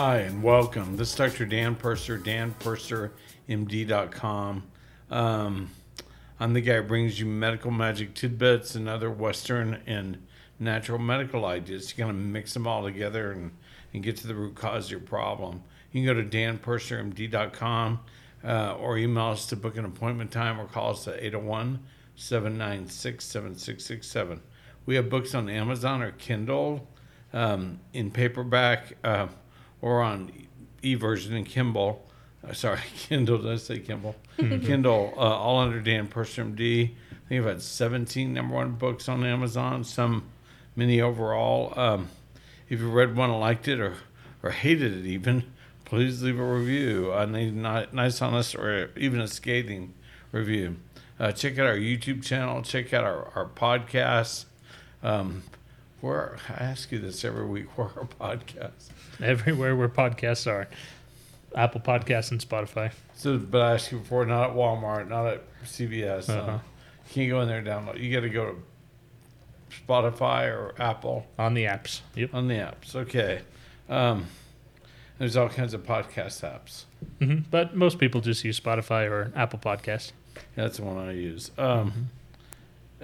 Hi, and welcome. This is Dr. Dan Purser, danpursermd.com. Um, I'm the guy who brings you medical magic tidbits and other Western and natural medical ideas to kind of mix them all together and, and get to the root cause of your problem. You can go to danpursermd.com uh, or email us to book an appointment time or call us at 801 796 7667. We have books on Amazon or Kindle um, in paperback uh, or on e version in Kindle. Uh, sorry, Kindle. Did I say Kindle? Kindle, uh, all under Dan Purser D. I think I've had 17 number one books on Amazon, some many overall. Um, if you read one and liked it or, or hated it even, please leave a review. I need not nice, honest, or even a scathing review. Uh, check out our YouTube channel. Check out our, our podcast. Um, where I ask you this every week. Where are our podcasts? Everywhere where podcasts are. Apple Podcasts and Spotify. So, but I asked you before, not at Walmart, not at CVS. Uh-huh. Uh, you can't go in there and download. You got to go to Spotify or Apple On the apps. Yep. on the apps. Okay. Um, there's all kinds of podcast apps. hmm But most people just use Spotify or Apple Podcasts. That's the one I use. Um,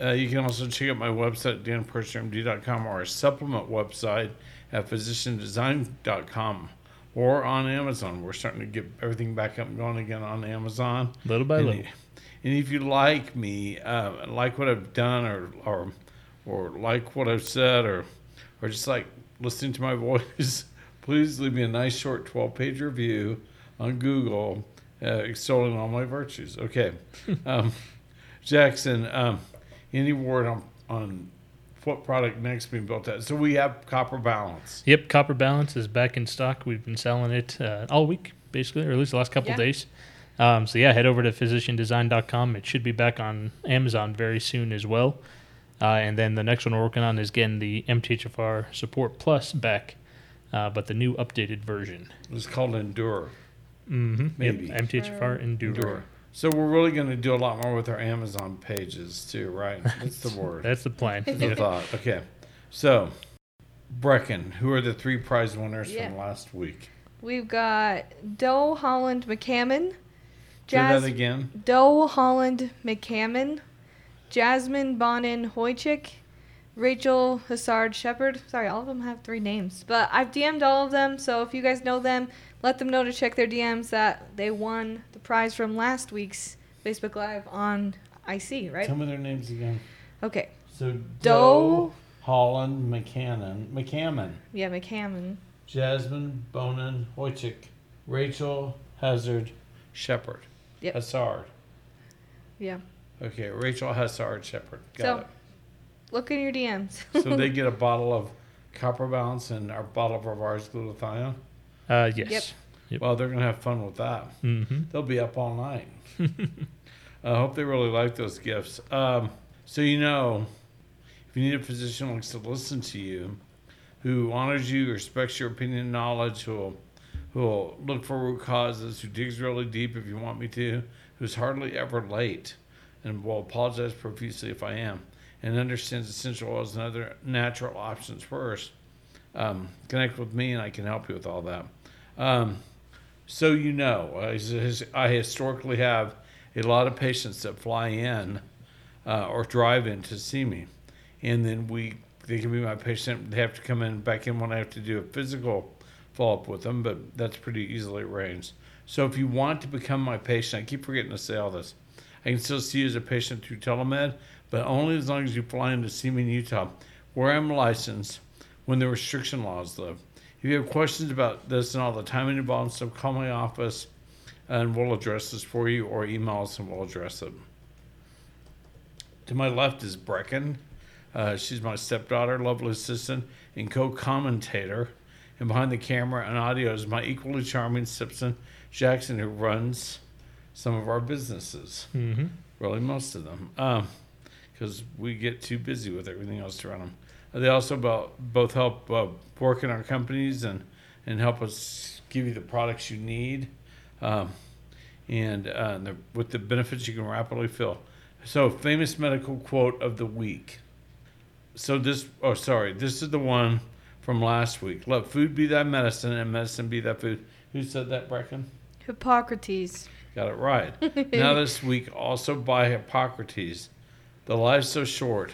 uh, you can also check out my website, danpursermd.com, or our supplement website at physiciandesign.com or on Amazon. We're starting to get everything back up and going again on Amazon. Little by and, little. and if you like me, uh, like what I've done, or or or like what I've said, or or just like listening to my voice, please leave me a nice short twelve page review on Google, uh, extolling all my virtues. Okay, um, Jackson, um, any word on on what product next being built at? So we have Copper Balance. Yep. Copper Balance is back in stock. We've been selling it uh, all week, basically, or at least the last couple Yeah. days. Um, so, yeah, head over to physiciandesign.com. It should be back on Amazon very soon as well. Uh, and then the next one we're working on is getting the MTHFR Support Plus back, uh, but the new updated version. It's called Endure. Mm-hmm. Maybe. Yep, MTHFR Endure. Endure. So we're really going to do a lot more with our Amazon pages too, right? That's the word. That's the plan. That's the thought. Okay. So, Brecken, who are the three prize winners Yeah. from last week? We've got Doe Holland McCammon, Say Jas- that again. Doe Holland McCammon, Jasmine Bonin Hoychik, Rachel Hassard Shepard. Sorry, all of them have three names, but I've DM'd all of them. So if you guys know them, let them know to check their DMs that they won the prize from last week's Facebook Live on IC. Right? Tell me their names again. Okay. So, Doe. Doe, Holland, McCannon, McCammon, Yeah, McCammon. Jasmine, Bonin, Wojcik, Rachel, Hazard, Shepard. Yep. Hassard. Yeah. Okay, Rachel Hazard Shepard. Got So- it. Look in your DMs. So they get a bottle of copper balance and our bottle of Rivars glutathione. Uh, yes. Yep. Yep. Well, they're gonna have fun with that. Mm-hmm. They'll be up all night. I hope they really like those gifts. Um, so you know, if you need a physician who likes to listen to you, who honors you, respects your opinion and knowledge, who'll who'll look for root causes, who digs really deep if you want me to, who's hardly ever late, and will apologize profusely if I am, and understands essential oils and other natural options first. Um, connect with me, and I can help you with all that. Um, so you know, I, I historically have a lot of patients that fly in uh, or drive in to see me, and then we they can be my patient. They have to come in back in when I have to do a physical follow up with them, but that's pretty easily arranged. So if you want to become my patient, I keep forgetting to say all this. I can still see you as a patient through telemed, but only as long as you fly in to see me in Utah, where I'm licensed. When the restriction laws live. If you have questions about this and all the timing involved and stuff, call my office and we'll address this for you or email us and we'll address it. To my left is Brecken. Uh, she's my stepdaughter, lovely assistant, and co commentator. And behind the camera and audio is my equally charming Simpson Jackson, who runs some of our businesses. Mm-hmm. Really, most of them. Because we get too busy with everything else to run them. They also bo- both help uh, work in our companies and, and help us give you the products you need. Um, and uh, the, with the benefits you can rapidly fill. So, famous medical quote of the week. So, this, oh, sorry, this is the one from last week. Let food be thy medicine and medicine be thy food. Who said that, Brecken? Hippocrates. Got it right. now this week also by Hippocrates. The life so short,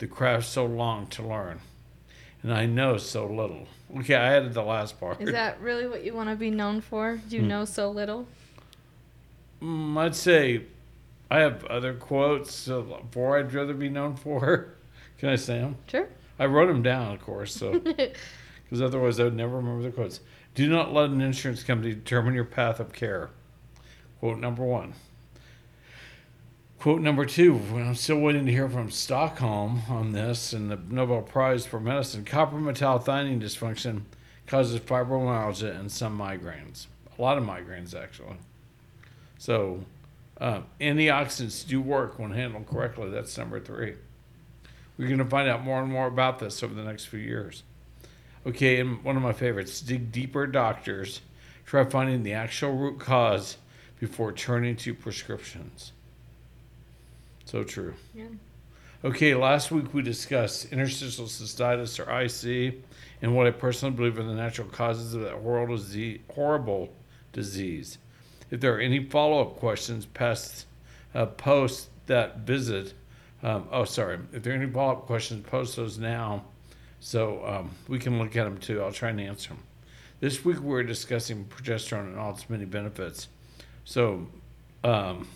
the craft so long to learn. And I know so little. Okay, I added the last part. Is that really what you want to be known for? Do you Hmm. know so little? Mm, I'd say I have other quotes for I'd rather be known for. Can I say them? Sure. I wrote them down, of course, so because otherwise I would never remember the quotes. Do not let an insurance company determine your path of care. Quote number one. Quote number two. I'm still waiting to hear from Stockholm on this and the Nobel Prize for Medicine. Copper metal metallothionein dysfunction causes fibromyalgia and some migraines. A lot of migraines, actually. So, uh, antioxidants do work when handled correctly. That's number three. We're going to find out more and more about this over the next few years. Okay, and one of my favorites dig deeper, doctors. Try finding the actual root cause before turning to prescriptions. So true. Yeah. Okay, last week we discussed interstitial cystitis or IC and what I personally believe are the natural causes of that horrible disease. Horrible disease. If there are any follow up questions past uh, post that visit, um, oh, sorry, if there are any follow up questions, post those now so um, we can look at them too. I'll try and answer them. This week we're discussing progesterone and all its many benefits. So, um,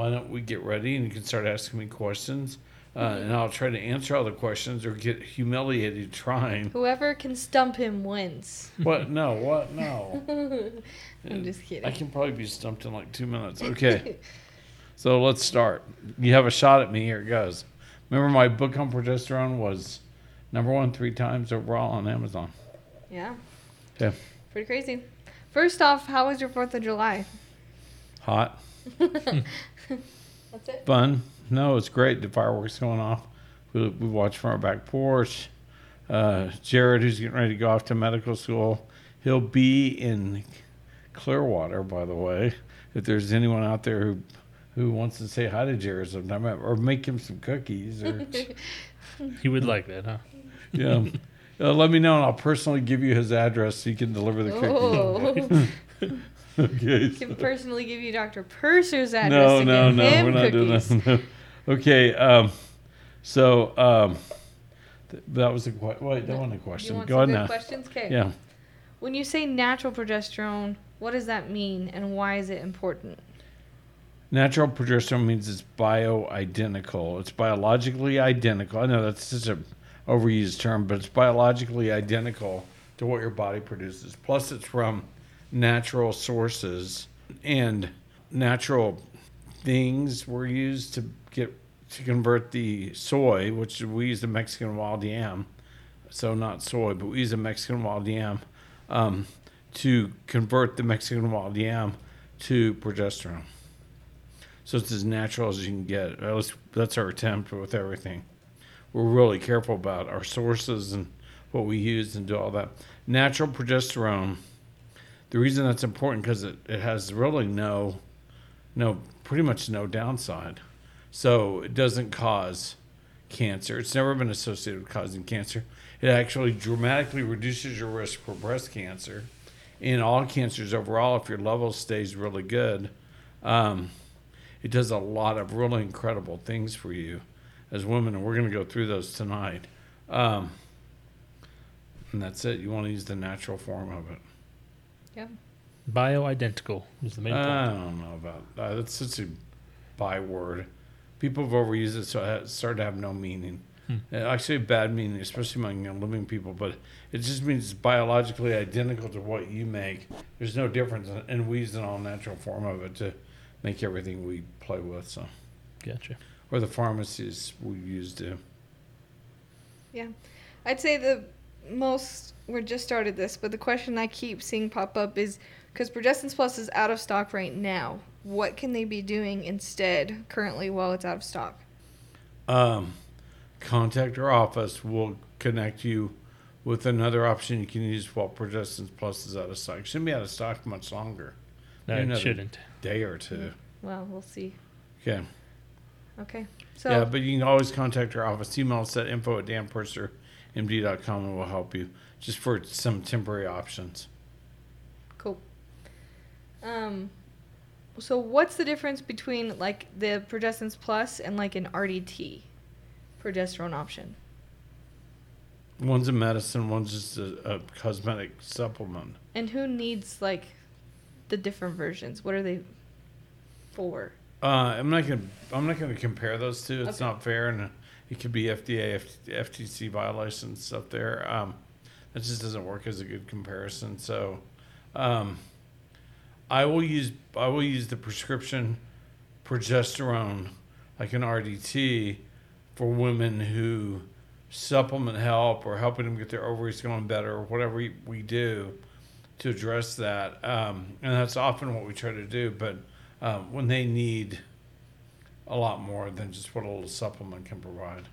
why don't we get ready and you can start asking me questions, uh, and I'll try to answer all the questions or get humiliated trying. Whoever can stump him wins. What? No. What? No. I'm just kidding. I can probably be stumped in like two minutes. Okay. so let's start. You have a shot at me. Here it goes. Remember, my book on progesterone was number one three times overall on Amazon. yeah. Okay. Pretty crazy. First off, how was your 4th of July? Hot. That's it. fun. No, it's great. The fireworks going off. We, we watch from our back porch. Uh, Jared, who's getting ready to go off to medical school, he'll be in Clearwater, by the way. If there's anyone out there who who wants to say hi to Jared sometime, or make him some cookies, or You would like that, huh? yeah, uh, let me know, and I'll personally give you his address so you can deliver the cookies. Okay. can personally give you Dr. Purser's address no, no, no, we're not cookies. doing that. No. Okay, um, so um, th- that was a question. Wait, that wasn't a You question. want Go some ahead good now. questions? Okay. Yeah, When you say natural progesterone, what does that mean and why is it important? natural progesterone means it's bioidentical. It's biologically identical. I know that's such a overused term, but it's biologically identical to what your body produces. Plus, it's from natural sources and natural things were used to get to convert the soy, which we use the Mexican wild yam, so not soy, but we use a Mexican wild yam um, to convert the Mexican wild yam to progesterone. So it's as natural as you can get. At least that's our attempt with everything. We're really careful about our sources and what we use and do all that. Natural progesterone. The reason that's important because it, it has really no, no, pretty much no downside. So it doesn't cause cancer. It's never been associated with causing cancer. It actually dramatically reduces your risk for breast cancer and all cancers overall if your level stays really good. Um, it does a lot of really incredible things for you as women, and we're going to go through those tonight. Um, and that's it. You want to use the natural form of it. Bioidentical is the main I point. don't know about that. That's such a byword. People have overused it, so it started to have no meaning. Hmm. Actually, a bad meaning, especially among Young Living people. But it just means it's biologically identical to what you make. There's no difference, and we use an all natural form of it to make everything we play with. So, Gotcha. or the pharmacies we use to. Yeah, I'd say the most, we just started this, but the question I keep seeing pop up is because Progessence Plus is out of stock right now. What can they be doing instead currently while it's out of stock? Um, contact our office. We'll connect you with another option you can use while Progessence Plus is out of stock. It shouldn't be out of stock much longer. No, You it shouldn't. Day or two. Well, we'll see. Okay. Okay. So, yeah, but you can always contact our office. Email us at info at danpurser md.com and we'll help you just for some temporary options. Cool. Um, so what's the difference between like the Progessence Plus and like an RDT progesterone option? One's a medicine, one's just a, a cosmetic supplement. And who needs like the different versions? What are they for? Uh, I'm not gonna I'm not gonna compare those two. It's Okay. not fair, and it could be FDA, FTC violations up there. Um, that just doesn't work as a good comparison. So, um, I will use I will use the prescription progesterone, like an RDT, for women who supplement help or helping them get their ovaries going better or whatever we, we do to address that. Um, and that's often what we try to do. But um, when they need a lot more than just what a little supplement can provide.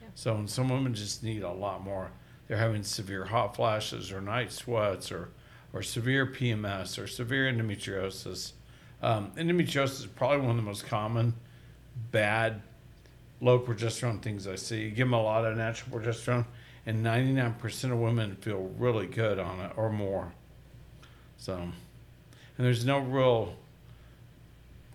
Yeah. So some women just need a lot more, they're having severe hot flashes or night sweats or, or severe PMS or severe endometriosis. Um, endometriosis is probably one of the most common bad low progesterone things I see. You give them a lot of natural progesterone, and 99% of women feel really good on it or more. So, and there's no real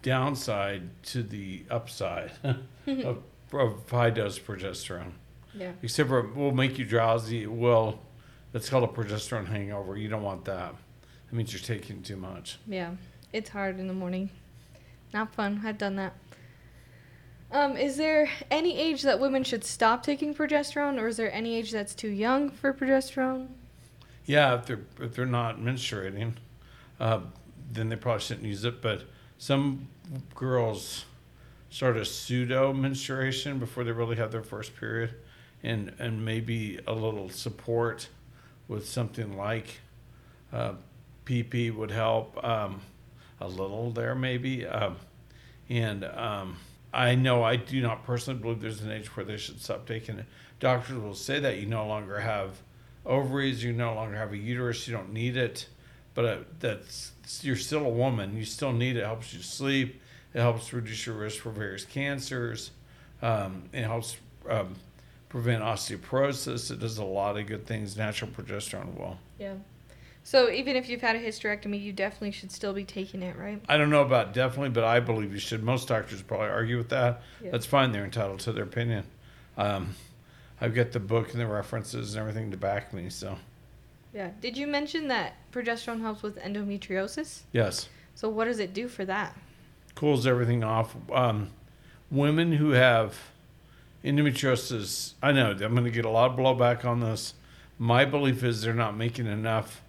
downside to the upside of, of high dose progesterone. Yeah. Except for it will make you drowsy. It will. That's called a progesterone hangover. You don't want that. That means you're taking too much. Yeah. It's hard in the morning. Not fun. I've done that. Um, is there any age that women should stop taking progesterone, or is there any age that's too young for progesterone? Yeah, if they're if they're not menstruating, uh, then they probably shouldn't use it. But some girls start a pseudo menstruation before they really have their first period, and and maybe a little support with something like uh, PP would help um, a little there maybe. Um, and um, I know I do not personally believe there's an age where they should stop taking it. Doctors will say that you no longer have ovaries, you no longer have a uterus, you don't need it, but uh, that's you're still a woman. You still need it. It helps you sleep. It helps reduce your risk for various cancers. Um, it helps um, prevent osteoporosis. It does a lot of good things. Natural progesterone will. Yeah. So even if you've had a hysterectomy, you definitely should still be taking it, right? I don't know about definitely, but I believe you should. Most doctors probably argue with that. Yeah. That's fine. They're entitled to their opinion. Um, I've got the book and the references and everything to back me. So Yeah. Did you mention that progesterone helps with endometriosis? yes, So what does it do for that? cools everything off. Um, women who have endometriosis, I know I'm going to get a lot of blowback on this. My belief is they're not making enough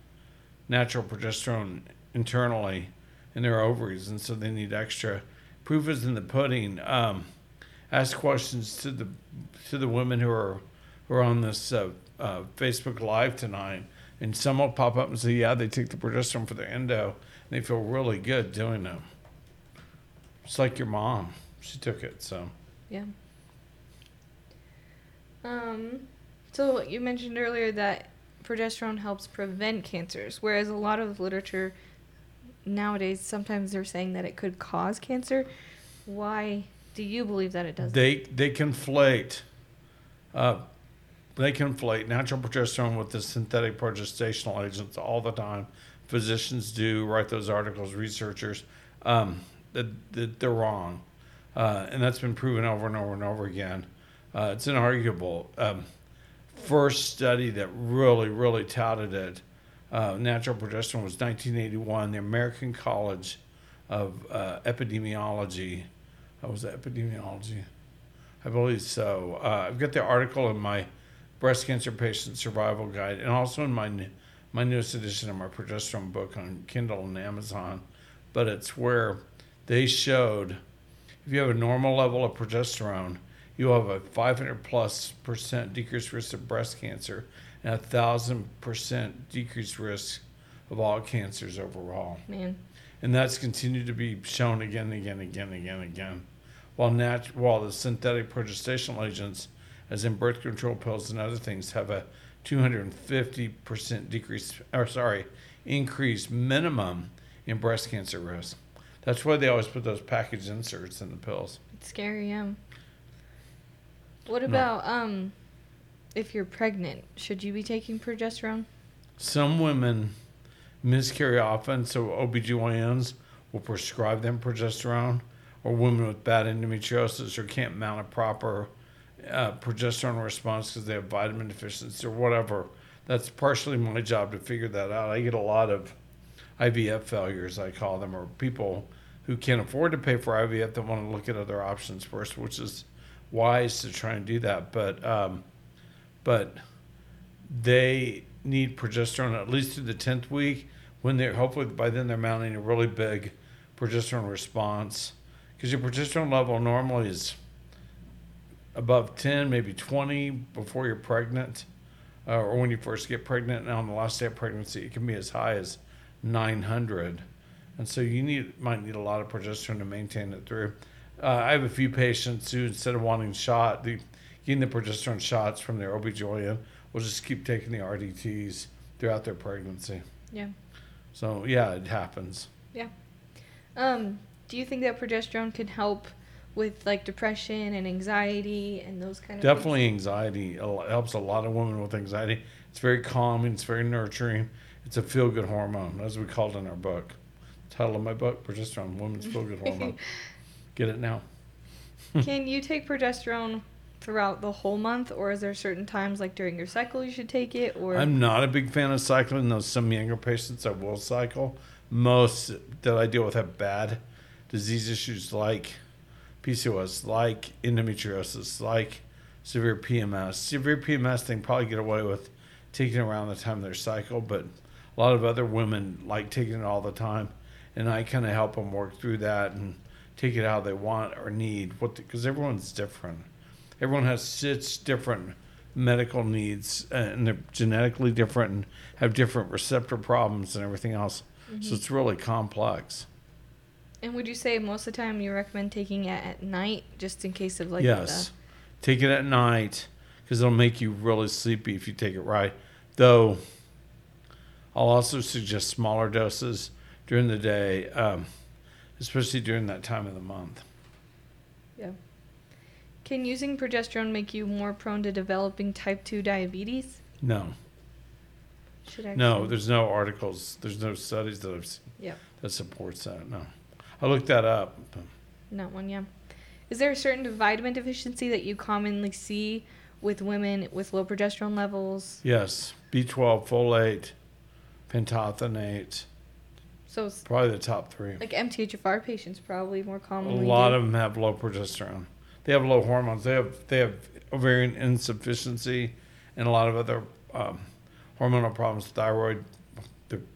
natural progesterone internally in their ovaries, and so they need extra. Proof is in the pudding. Um, ask questions to the to the women who are who are on this uh, uh, Facebook Live tonight, and some will pop up and say, "Yeah, they take the progesterone for their endo, and they feel really good doing them. It's like your mom; she took it. So Yeah. Um, so you mentioned earlier that progesterone helps prevent cancers, whereas a lot of literature nowadays sometimes they're saying that it could cause cancer. Why do you believe that it does? they they conflate, uh, they conflate natural progesterone with the synthetic progestational agents all the time. Physicians do write those articles. Researchers, um, that, that they're wrong, uh, and that's been proven over and over and over again. Uh, it's inarguable. Um, first study that really, really touted it, uh, natural progesterone, was 1981. The American College of uh, Epidemiology. That was epidemiology. I believe so. Uh, I've got the article in my breast cancer patient survival guide, and also in my my newest edition of my progesterone book on Kindle and Amazon. But it's where they showed if you have a normal level of progesterone, you have a 500 plus percent decreased risk of breast cancer and a thousand percent decreased risk of all cancers overall. Man, And that's continued to be shown again and again and again and again and again. While nat- while the synthetic progestational agents, as in birth control pills and other things, have a 250% decrease, or sorry, increase minimum in breast cancer risk. That's why they always put those package inserts in the pills. it's scary. Yeah. What No. about um? if you're pregnant, should you be taking progesterone? Some women miscarry often, so OBGYNs will prescribe them progesterone, or women with bad endometriosis or can't mount a proper uh, progesterone response because they have vitamin deficiency or whatever. That's partially my job to figure that out. I get a lot of IVF failures, I call them, or people who can't afford to pay for IVF that want to look at other options first, which is wise to try and do that. But um, but they need progesterone at least through the 10th week when they're hopefully by then they're mounting a really big progesterone response because your progesterone level normally is above 10 maybe 20 before you're pregnant uh, or when you first get pregnant and on the last day of pregnancy it can be as high as 900 and so you need might need a lot of progesterone to maintain it through uh, i have a few patients who instead of wanting shot the getting the progesterone shots from their OBGYN will just keep taking the RDTs throughout their pregnancy. Yeah. So yeah, it happens. Yeah. Um, do you think that progesterone can help with like depression and anxiety and those kind of Definitely anxiety a helps a lot of women with anxiety. It's very calming. It's very nurturing. It's a feel good hormone, as we called in our book. Title of my book: Progesterone, Women's Feel Good Hormone. Get it now. Can you take progesterone throughout the whole month, or is there certain times like during your cycle you should take it? Or I'm not a big fan of cycling. Though some younger patients I will cycle. Most that I deal with have bad disease issues like PCOS, like endometriosis, like severe PMS. Severe PMS they can probably get away with taking it around the time of their cycle, but a lot of other women like taking it all the time, and I kind of help them work through that and take it how they want or need. What because everyone's different. Everyone has such different medical needs uh, and they're genetically different and have different receptor problems and everything else. So it's really complex. And would you say most of the time you recommend taking it at night, just in case of like yes. Take it at night because it'll make you really sleepy if you take it right. Though I'll also suggest smaller doses during the day, um, especially during that time of the month. Yeah. Can using progesterone make you more prone to developing type two diabetes? No, Should I? no, there's no articles, there's no studies that I've seen Yeah. that supports that. No, I looked that up. Not one, yeah. Is there a certain vitamin deficiency that you commonly see with women with low progesterone levels? Yes, B12, folate, pantothenate, So, it's probably the top three. like MTHFR patients probably more commonly. A lot do. of them have low progesterone. They have low hormones. They have they have ovarian insufficiency and a lot of other um, hormonal problems. Thyroid,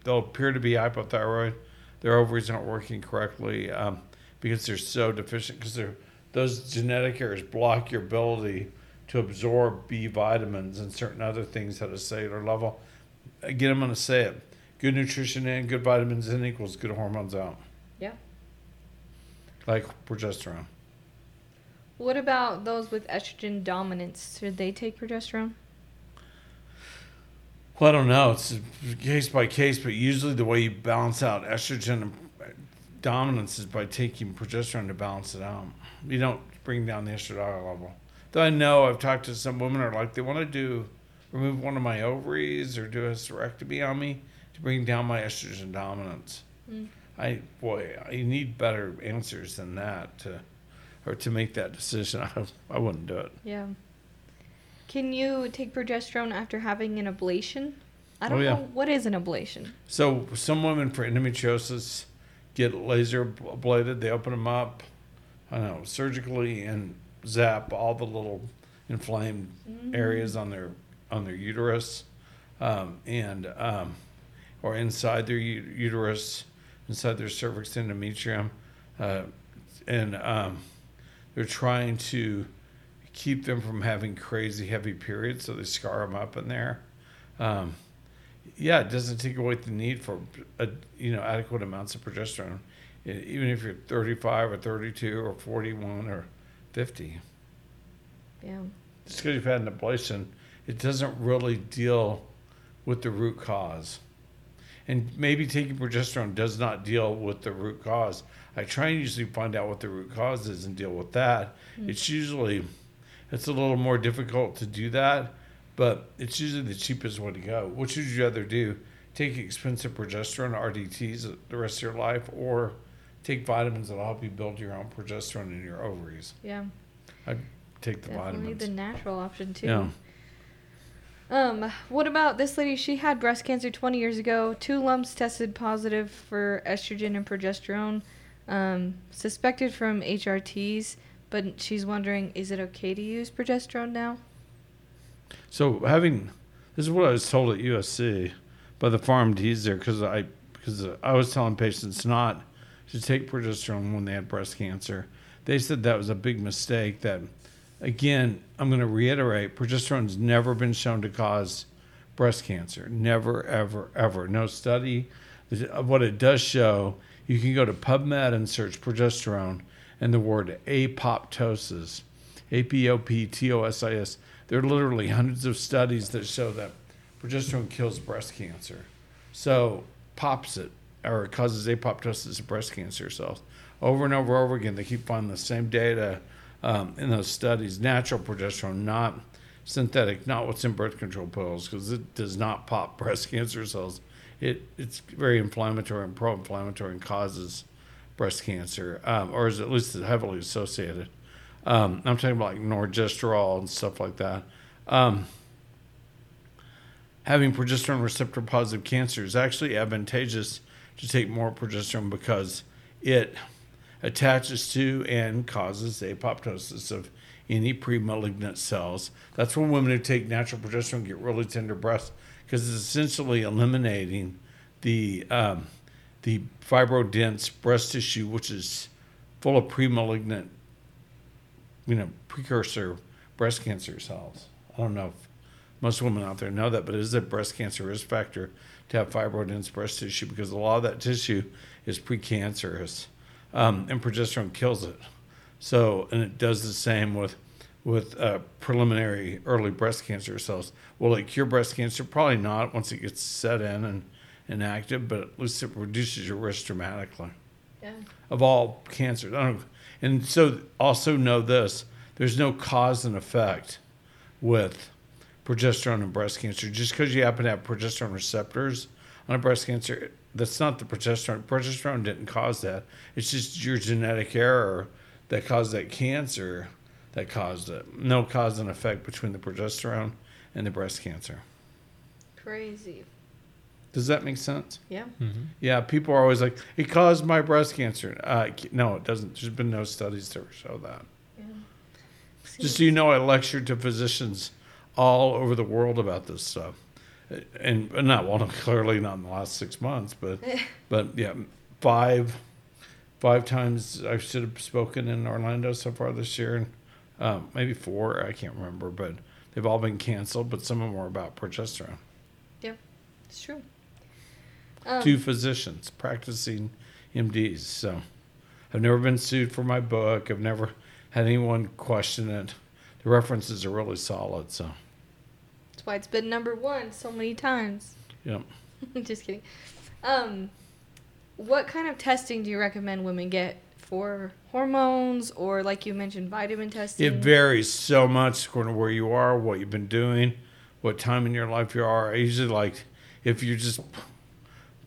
they'll appear to be hypothyroid. Their ovaries aren't working correctly um, because they're so deficient. Because they're those genetic errors block your ability to absorb B vitamins and certain other things at a cellular level. Again, I'm going to say it: good nutrition in, good vitamins in equals good hormones out. Yeah. Like progesterone. What about those with estrogen dominance? Should they take progesterone? Well, I don't know. It's case by case, but usually the way you balance out estrogen dominance is by taking progesterone to balance it out. You don't bring down the estradiol level. Though I know I've talked to some women who are like they want to do remove one of my ovaries or do a hysterectomy on me to bring down my estrogen dominance. Mm. I boy, I need better answers than that to or to make that decision. I, I wouldn't do it. Yeah. Can you take progesterone after having an ablation? I Oh, don't yeah. know what is an ablation. So some women for endometriosis get laser ablated. They open them up, I don't know, surgically and zap all the little inflamed areas on their on their uterus, um, and um, or inside their u- uterus, inside their cervix endometrium, uh, and um, they're trying to keep them from having crazy heavy periods, so they scar them up in there. Um, yeah, it doesn't take away the need for a, you know adequate amounts of progesterone, even if you're 35 or 32 or 41 or 50. Yeah. Just because you've had an ablation, it doesn't really deal with the root cause. And maybe taking progesterone does not deal with the root cause. I try and usually find out what the root cause is and deal with that. It's usually it's a little more difficult to do that, but it's usually the cheapest way to go. Which would you rather do? Take expensive progesterone RDTs the rest of your life, or take vitamins that'll help you build your own progesterone in your ovaries? Yeah. I'd take the Definitely vitamins. the natural option too. Yeah. Um, what about this lady? She had breast cancer 20 years ago. Two lumps tested positive for estrogen and progesterone, um, suspected from HRTs. But she's wondering, is it okay to use progesterone now? So having this is what I was told at USC by the PharmDs there because I because I was telling patients not to take progesterone when they had breast cancer. They said that was a big mistake. That again, I'm going to reiterate: progesterone's never been shown to cause breast cancer. Never, ever, ever. No study. Uh, what it does show, you can go to PubMed and search progesterone and the word apoptosis, A P O P T O S I S. There are literally hundreds of studies that show that progesterone kills breast cancer. So pops it or causes apoptosis of breast cancer cells. Over and over and over again, they keep finding the same data um, in those studies. Natural progesterone, not synthetic, not what's in birth control pills, because it does not pop breast cancer cells. It it's very inflammatory and pro-inflammatory and causes breast cancer, um, or is at least heavily associated. Um, I'm talking about like norgestrel and stuff like that. Um, having progesterone receptor positive cancer is actually advantageous to take more progesterone because it attaches to and causes apoptosis of any pre-malignant cells. That's when women who take natural progesterone get really tender breasts because it's essentially eliminating the um, the fibrodense breast tissue, which is full of pre-malignant, you know, precursor breast cancer cells. I don't know if most women out there know that, but it is a breast cancer risk factor to have fibrodense breast tissue because a lot of that tissue is precancerous, um, and progesterone kills it. So, and it does the same with with uh, preliminary early breast cancer cells. Will it cure breast cancer? Probably not once it gets set in and, and active, but at least it reduces your risk dramatically Yeah. of all cancers. I don't, and so also know this: there's no cause and effect with progesterone and breast cancer. Just because you happen to have progesterone receptors on a breast cancer, that's not the progesterone. Progesterone didn't cause that. It's just your genetic error that caused that cancer that caused it. No cause and effect between the progesterone and the breast cancer. Crazy. Does that make sense? Yeah. Mm-hmm. Yeah, people are always like, it caused my breast cancer. Uh, no, it doesn't. There's been no studies to show that. yeah. Just so you know, I lectured to physicians all over the world about this stuff, and and not well, clearly not in the last six months, but but yeah, five five times I should have spoken in Orlando so far this year, and um, maybe four. I can't remember, but they've all been canceled. But some of them were about progesterone. Yeah, it's true. Um, Two physicians practicing MDs. So I've never been sued for my book. I've never had anyone question it. The references are really solid. So That's why it's been number one so many times. yeah. Just kidding. Um, what kind of testing do you recommend women get for hormones or, like you mentioned, vitamin testing? It varies so much according to where you are, what you've been doing, what time in your life you are. I usually like if you're just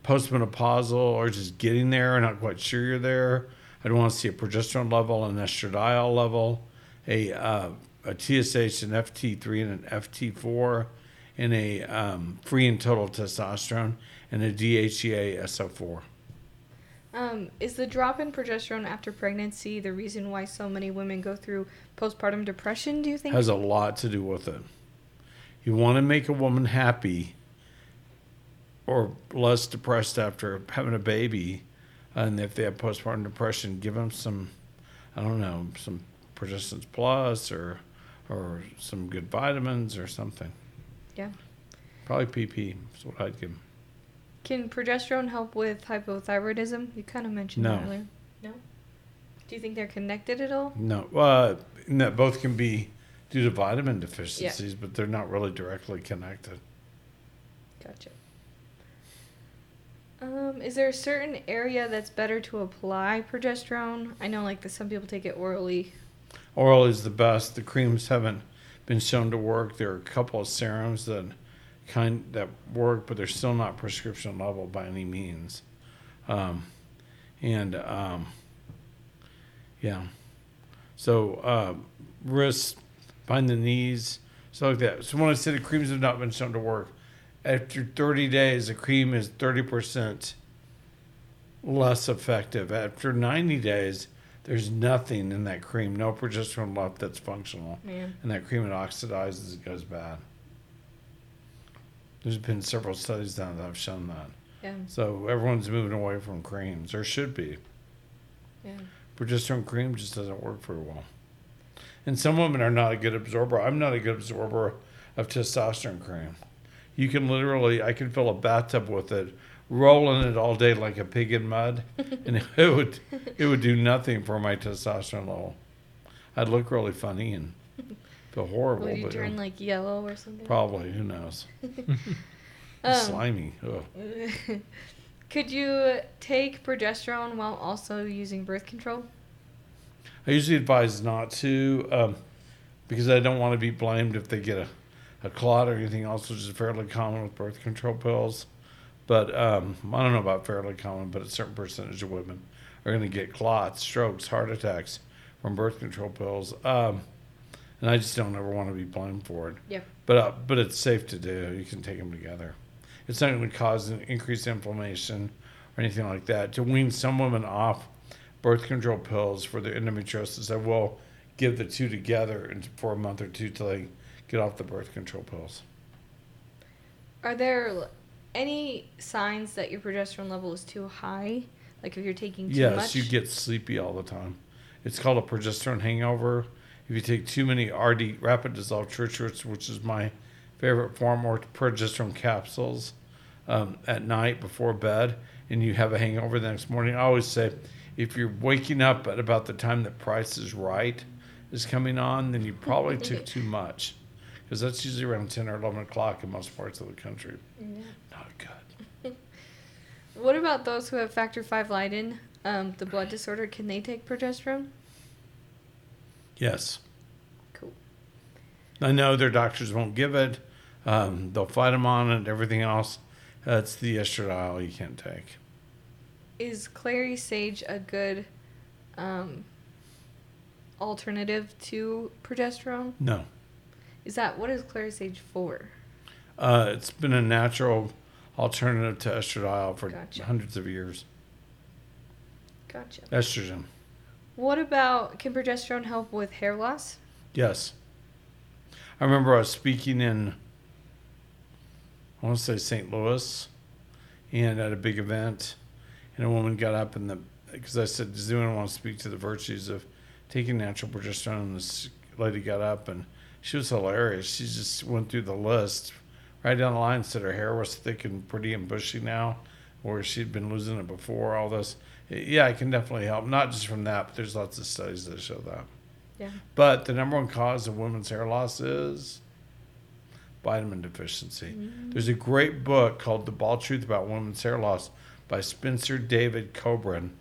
postmenopausal or just getting there not quite sure you're there. I'd want to see a progesterone level, an estradiol level, a uh, a TSH, an FT3, and an FT4, and a um, free and total testosterone, and a DHEA SO4. Um, is the drop in progesterone after pregnancy the reason why so many women go through postpartum depression? Do you think? has a lot to do with it. You want to make a woman happy or less depressed after having a baby, and if they have postpartum depression, give them some, I don't know, some Progessence Plus or or some good vitamins or something. Yeah. Probably PP is what I'd give them. Can progesterone help with hypothyroidism? You kind of mentioned No. that earlier. No. Do you think they're connected at all? No, uh, that both can be due to vitamin deficiencies, but they're not really directly connected. Gotcha. Um, is there a certain area that's better to apply progesterone? I know, like, the, some people take it orally. Oral is the best. The creams haven't been shown to work. There are a couple of serums that kind that work, but they're still not prescription level by any means. Um, and um, yeah, so uh, wrists, behind the knees, stuff like that. So when I said the creams have not been shown to work, after 30 days, the cream is 30% less effective. After 90 days, there's nothing in that cream, no progesterone left that's functional. Man. And that cream it oxidizes, it goes bad. There's been several studies done that have shown that. Yeah. So everyone's moving away from creams, or should be. Yeah. Progesterone cream just doesn't work very well. And some women are not a good absorber. I'm not a good absorber of testosterone cream. You can literally, I can fill a bathtub with it, roll in it all day like a pig in mud, and it would, it would do nothing for my testosterone level. I'd look really funny and feel horrible, Would you but turn like yellow or something? probably who knows? Um, Slimy. Could you take progesterone while also using birth control? I usually advise not to, um, because I don't want to be blamed if they get a, a clot or anything else, which is fairly common with birth control pills. But um, I don't know about fairly common, but a certain percentage of women are going to get clots, strokes, heart attacks from birth control pills. Um, and I just don't ever want to be blamed for it. Yeah. But uh, but it's safe to do. You can take them together. It's not going to cause an increased inflammation or anything like that. To wean some women off birth control pills for their endometriosis, I will give the two together for a month or two till they get off the birth control pills. Are there any signs that your progesterone level is too high? Like if you're taking too yes, much? you get sleepy all the time. It's called a progesterone hangover. If you take too many RD rapid dissolved triturates, which is my favorite form, or progesterone capsules um, at night before bed, and you have a hangover the next morning, I always say, if you're waking up at about the time that Price is Right is coming on, then you probably took too much, because that's usually around ten or eleven o'clock in most parts of the country. Yeah. Not good. What about those who have factor V Leiden, um, the blood disorder? Can they take progesterone? Yes. Cool. I know their doctors won't give it. Um, they'll fight them on it. And everything else, that's the estradiol you can't take. Is clary sage a good um, alternative to progesterone? No, Is that what is clary sage for? uh, it's been a natural alternative to estradiol for Gotcha. hundreds of years. Gotcha. Estrogen, What about can progesterone help with hair loss? yes. I remember I was speaking in, I want to say St. Louis, and at a big event, and a woman got up and the because I said, "Does anyone want to speak to the virtues of taking natural progesterone?" And this lady got up and she was hilarious. She just went through the list right down the line. Said her hair was thick and pretty and bushy now, where she'd been losing it before. All this, yeah, it can definitely help. Not just from that, but there's lots of studies that show that. Yeah. But the number one cause of women's hair loss is vitamin deficiency. There's a great book called The Bald Truth About Women's Hair Loss by Spencer David Kobren.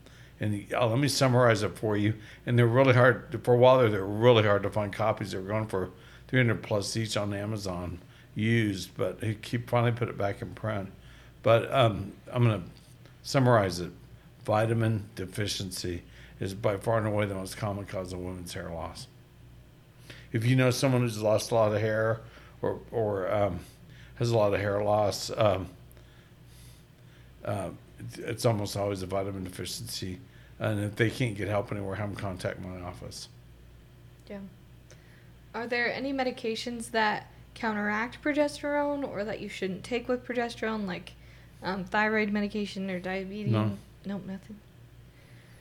And he, uh, let me summarize it for you. And they're really hard, for a while there, they're really hard to find copies. They were going for 300 plus each on Amazon used, but he finally put it back in print. But um, I'm going to summarize it. Vitamin deficiency is by far and away the most common cause of women's hair loss. If you know someone who's lost a lot of hair or, or um, has a lot of hair loss, um, uh, it's- it's almost always a vitamin deficiency. And if they can't get help anywhere, have them contact my office. Yeah. Are there any medications that counteract progesterone or that you shouldn't take with progesterone, like um, thyroid medication or diabetes? No. Nope, nothing.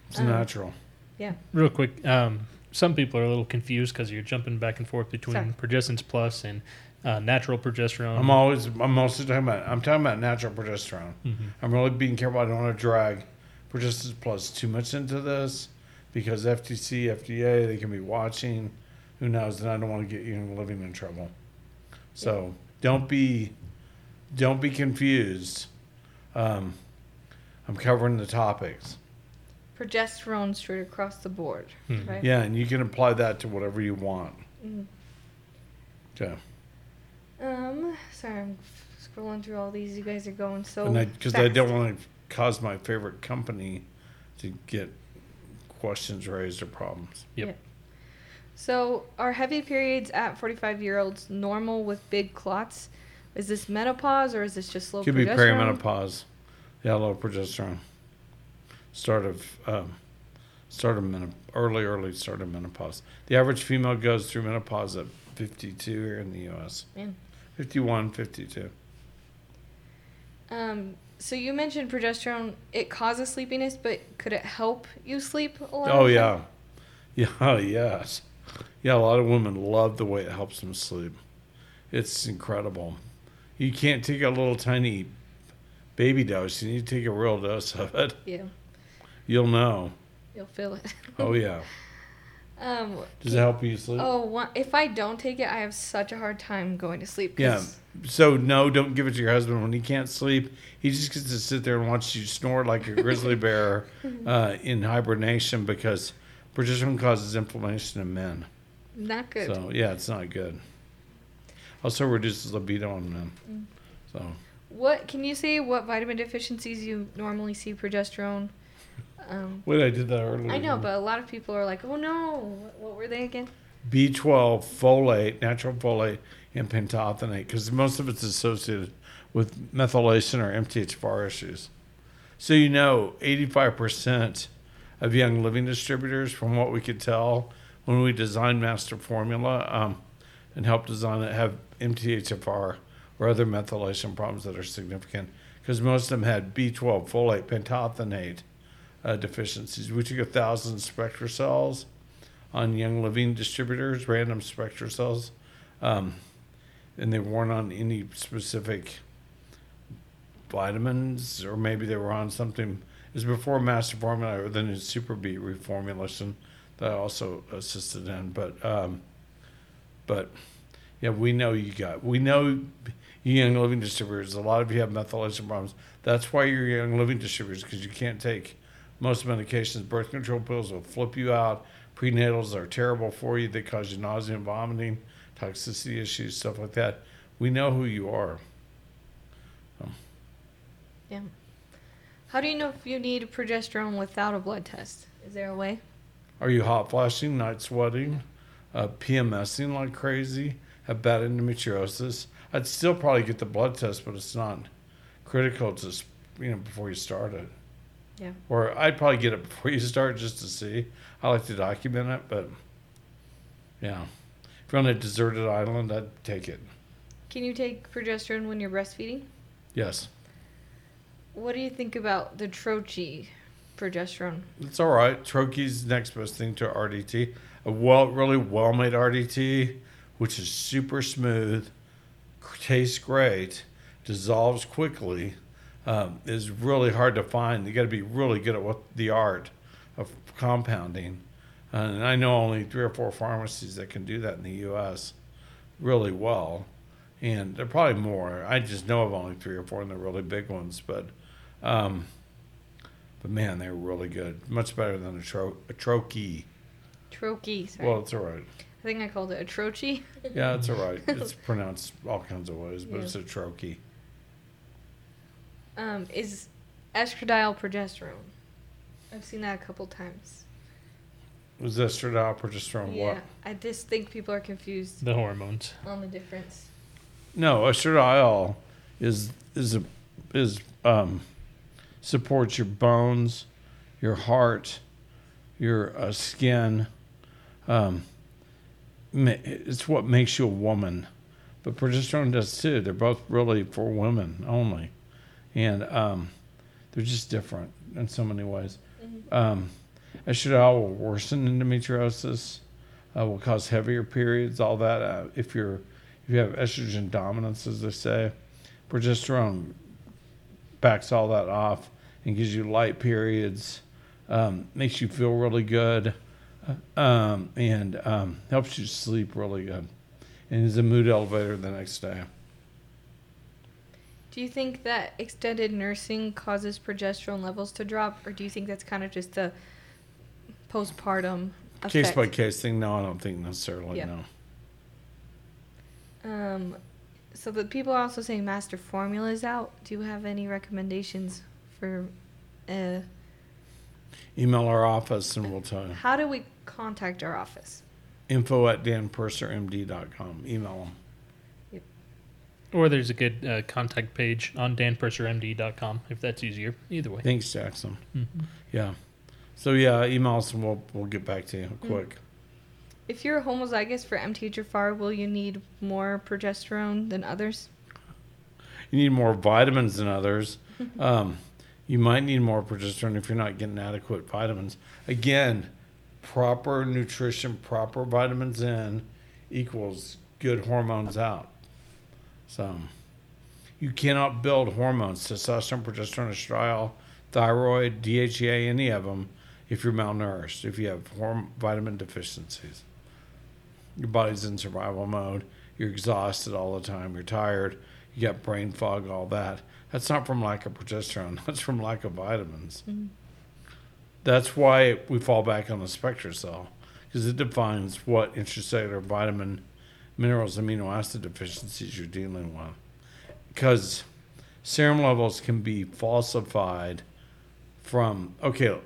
It's Um, natural. Yeah. Real quick, um, some people are a little confused because you're jumping back and forth between Sorry. Progessence Plus and uh, natural progesterone. I'm always, I'm mostly talking about, I'm talking about natural progesterone. Mhm. I'm really being careful. I don't want to drag Progessence Plus too much into this because FTC, FDA, they can be watching. Who knows? And I don't want to get you living in trouble. So don't be, don't be confused. Um, I'm covering the topics. Progesterone straight across the board, Mhm. right? Yeah, and you can apply that to whatever you want. Mm. Okay. Um, sorry, I'm scrolling through all these. You guys are going so and I because I don't want to cause my favorite company to get questions raised or problems. Yep. So, are heavy periods at 45 year olds normal with big clots? Is this menopause or is this just low progesterone? Could be perimenopause. Yeah, low progesterone. Start of um, start of menop- early, early start of menopause. The average female goes through menopause at 52 here in the U.S. Man. 51, 52. Um, so you mentioned progesterone. It causes sleepiness, but could it help you sleep a lot? Oh yeah, yeah, yes, yeah. A lot of women love the way it helps them sleep. It's incredible. You can't take a little tiny baby dose. You need to take a real dose of it. Yeah, You'll know. you'll feel it. Oh yeah. Um, Does it help you sleep? Oh, if I don't take it, I have such a hard time going to sleep. Yeah. So no, don't give it to your husband when he can't sleep. He just gets to sit there and watch you snore like a grizzly bear uh, in hibernation because progesterone causes inflammation in men. Not good. So yeah, it's not good. Also reduces libido in men. Mm. So What can you say? What vitamin deficiencies you normally see progesterone? Um, wait, I did that earlier. I know, but a lot of people are like, "Oh no, what, what were they again?" B12, folate, natural folate, and pantothenate, because most of it's associated with methylation or MTHFR issues. So you know, 85% of Young Living distributors, from what we could tell when we designed Master Formula um, and helped design it, have MTHFR or other methylation problems that are significant, because most of them had B12, folate, pantothenate uh, deficiencies. We took a thousand SpectraCells on Young Living distributors, random SpectraCells, um, and they weren't on any specific vitamins, or maybe they were on something. Was before Master Formula or the new Super B reformulation that I also assisted in. But, um, but yeah, we know you got. We know you Young Living distributors. A lot of you have methylation problems. That's why you're Young Living distributors because you can't take most medications. Birth control pills will flip you out. Prenatals are terrible for you. They cause you nausea and vomiting, toxicity issues, stuff like that. We know who you are. Yeah. How do you know if you need progesterone without a blood test? Is there a way? Are you hot flashing, night sweating, uh, PMSing like crazy, have bad endometriosis? I'd still probably get the blood test, but it's not critical to you know before you start it. Yeah. Or I'd probably get it before you start just to see. I like to document it, but yeah, if you're on a deserted island, I'd take it. Can you take progesterone when you're breastfeeding? Yes, What do you think about the Troche progesterone? it's all right. Trochee's next best thing to RDT. A well, really well-made RDT, which is super smooth, tastes great, dissolves quickly, um, is really hard to find. You got to be really good at what the art of compounding. And I know only three or four pharmacies that can do that in the U.S. really well, and there are probably more. I just know of only three or four, and they're really big ones. But, um, but man, they're really good. Much better than a, tro- a trochee. Troche, sorry. Well, it's all right. I think I called it a Troche. Yeah, it's all right. It's pronounced all kinds of ways, but Yeah. it's a trochee. Um, is estradiol progesterone? I've seen that a couple times. Was estradiol progesterone yeah, what? I just think people are confused The hormones. on the difference. No, estradiol is is a is um supports your bones, your heart, your uh, skin. Um, it's what makes you a woman, but progesterone does too. They're both really for women only, and um, they're just different in so many ways. Um, estradiol will worsen endometriosis, uh, will cause heavier periods. All that uh, if you're if you have estrogen dominance, as they say, progesterone backs all that off and gives you light periods, um, makes you feel really good, uh, um, and um, helps you sleep really good, and is a mood elevator the next day. Do you think that extended nursing causes progesterone levels to drop, or do you think that's kind of just a postpartum effect? Case by case thing. No, I don't think necessarily. Yeah. No. Um, so the people are also saying master formula is out. Do you have any recommendations for uh, Email our office and we'll tell you. how do we contact our office? Info at danpursermd.com. Email them. Or there's a good uh, contact page on danpursermd.com if that's easier. Either way. Thanks, Jackson. Mhm. Yeah. So yeah, email us and we'll we'll get back to you quick. If you're homozygous for MTHFR, will you need more progesterone than others? You need more vitamins than others. Um, you might need more progesterone if you're not getting adequate vitamins. Again, proper nutrition, proper vitamins in equals good hormones out. So you cannot build hormones, testosterone, progesterone, estradiol, thyroid, DHEA, any of them, if you're malnourished, if you have horm- vitamin deficiencies. Your body's in survival mode. You're exhausted all the time. You're tired. You got brain fog, all that. That's not from lack of progesterone. That's from lack of vitamins. Mm-hmm. That's why we fall back on the SpectraCell because it defines what intracellular vitamin, minerals, amino acid deficiencies you're dealing with. Because serum levels can be falsified from okay.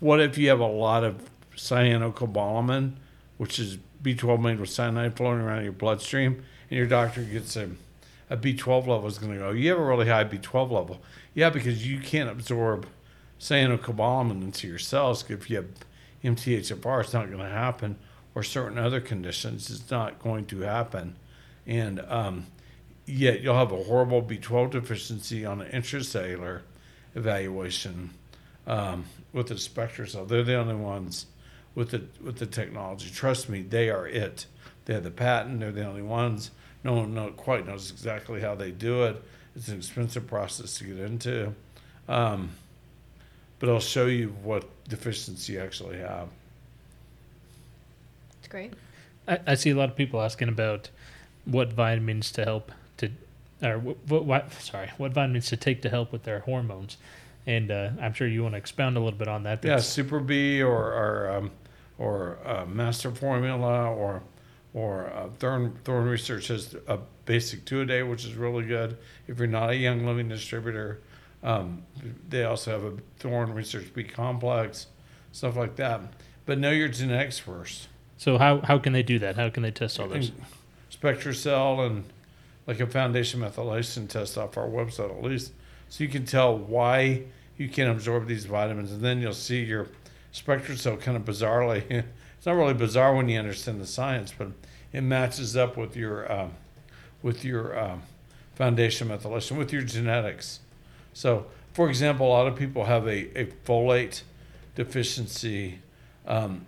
What if you have a lot of cyanocobalamin, which is B12 made with cyanide floating around in your bloodstream, and your doctor gets a a B12 level is going to go. You have a really high B12 level, yeah, because you can't absorb cyanocobalamin into your cells. If you have MTHFR, it's not going to happen, or certain other conditions, it's not going to happen, and um, yet you'll have a horrible B12 deficiency on an intracellular evaluation um, with the SpectraCell. They're the only ones with the with the technology. Trust me, they are it. They have the patent. They're the only ones. No one know, quite knows exactly how they do it. It's an expensive process to get into, um, but I'll show you what deficiency you actually have. It's great. I, I see a lot of people asking about what vitamins to help to, or what, what, what sorry, what vitamins to take to help with their hormones. And uh, I'm sure you want to expound a little bit on that. Yeah, Super B or or um, or uh, Master Formula or or uh, Thorne Thorne Research has a basic two a day, which is really good. If you're not a Young Living distributor, um, they also have a Thorn Research B complex, stuff like that. But know your genetics first. So how, how can they do that? How can they test all? And SpectraCell and like a foundation methylation test off our website at least, so you can tell why you can absorb these vitamins, and then you'll see your SpectraCell kind of bizarrely. It's not really bizarre when you understand the science, but it matches up with your um, with your um, foundation methylation with your genetics. So, for example, a lot of people have a, a folate deficiency um,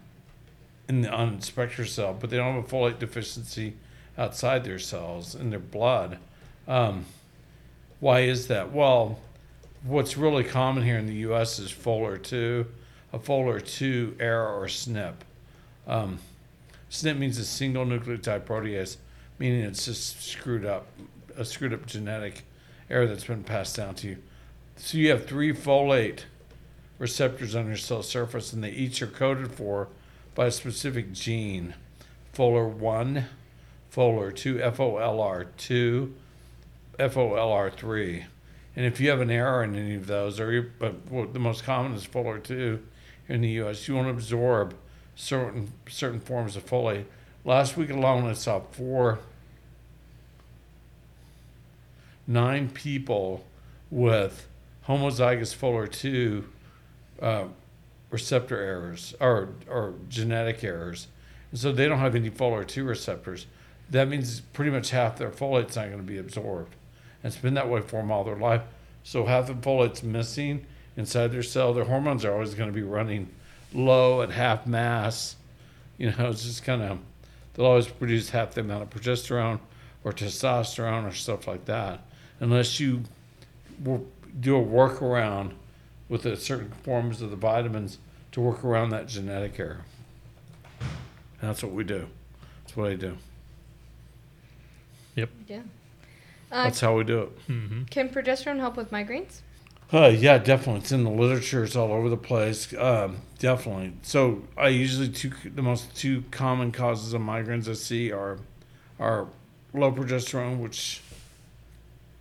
in the on SpectraCell, but they don't have a folate deficiency outside their cells in their blood. Um, why is that? Well, what's really common here in the U.S. is Folar two, a Folar two error or SNP. Um, SNP means a single nucleotide protease, meaning it's just screwed up, a screwed up genetic error that's been passed down to you. So you have three folate receptors on your cell surface, and they each are coded for by a specific gene. Folar 1, Folar 2, FOLR 2, FOLR 3. And if you have an error in any of those, or you, but the most common is Folar 2 in the US, you won't absorb certain certain forms of folate. Last week alone, I saw four, nine people with homozygous Folar 2 uh, receptor errors or, or genetic errors. And so they don't have any Folar 2 receptors. That means pretty much half their folate's not going to be absorbed. And it's been that way for them all their life. So half the folate's missing inside their cell. Their hormones are always going to be running low at half mass. You know, it's just kind of, they'll always produce half the amount of progesterone or testosterone or stuff like that. Unless you wo- do a workaround with the certain forms of the vitamins to work around that genetic error. And that's what we do. That's what I do. Yep. Yeah. Uh, That's how we do it. hmm can progesterone help with migraines? Uh, yeah, definitely. It's in the literature. It's all over the place. Um, definitely. So I usually two the most two common causes of migraines I see are are low progesterone, which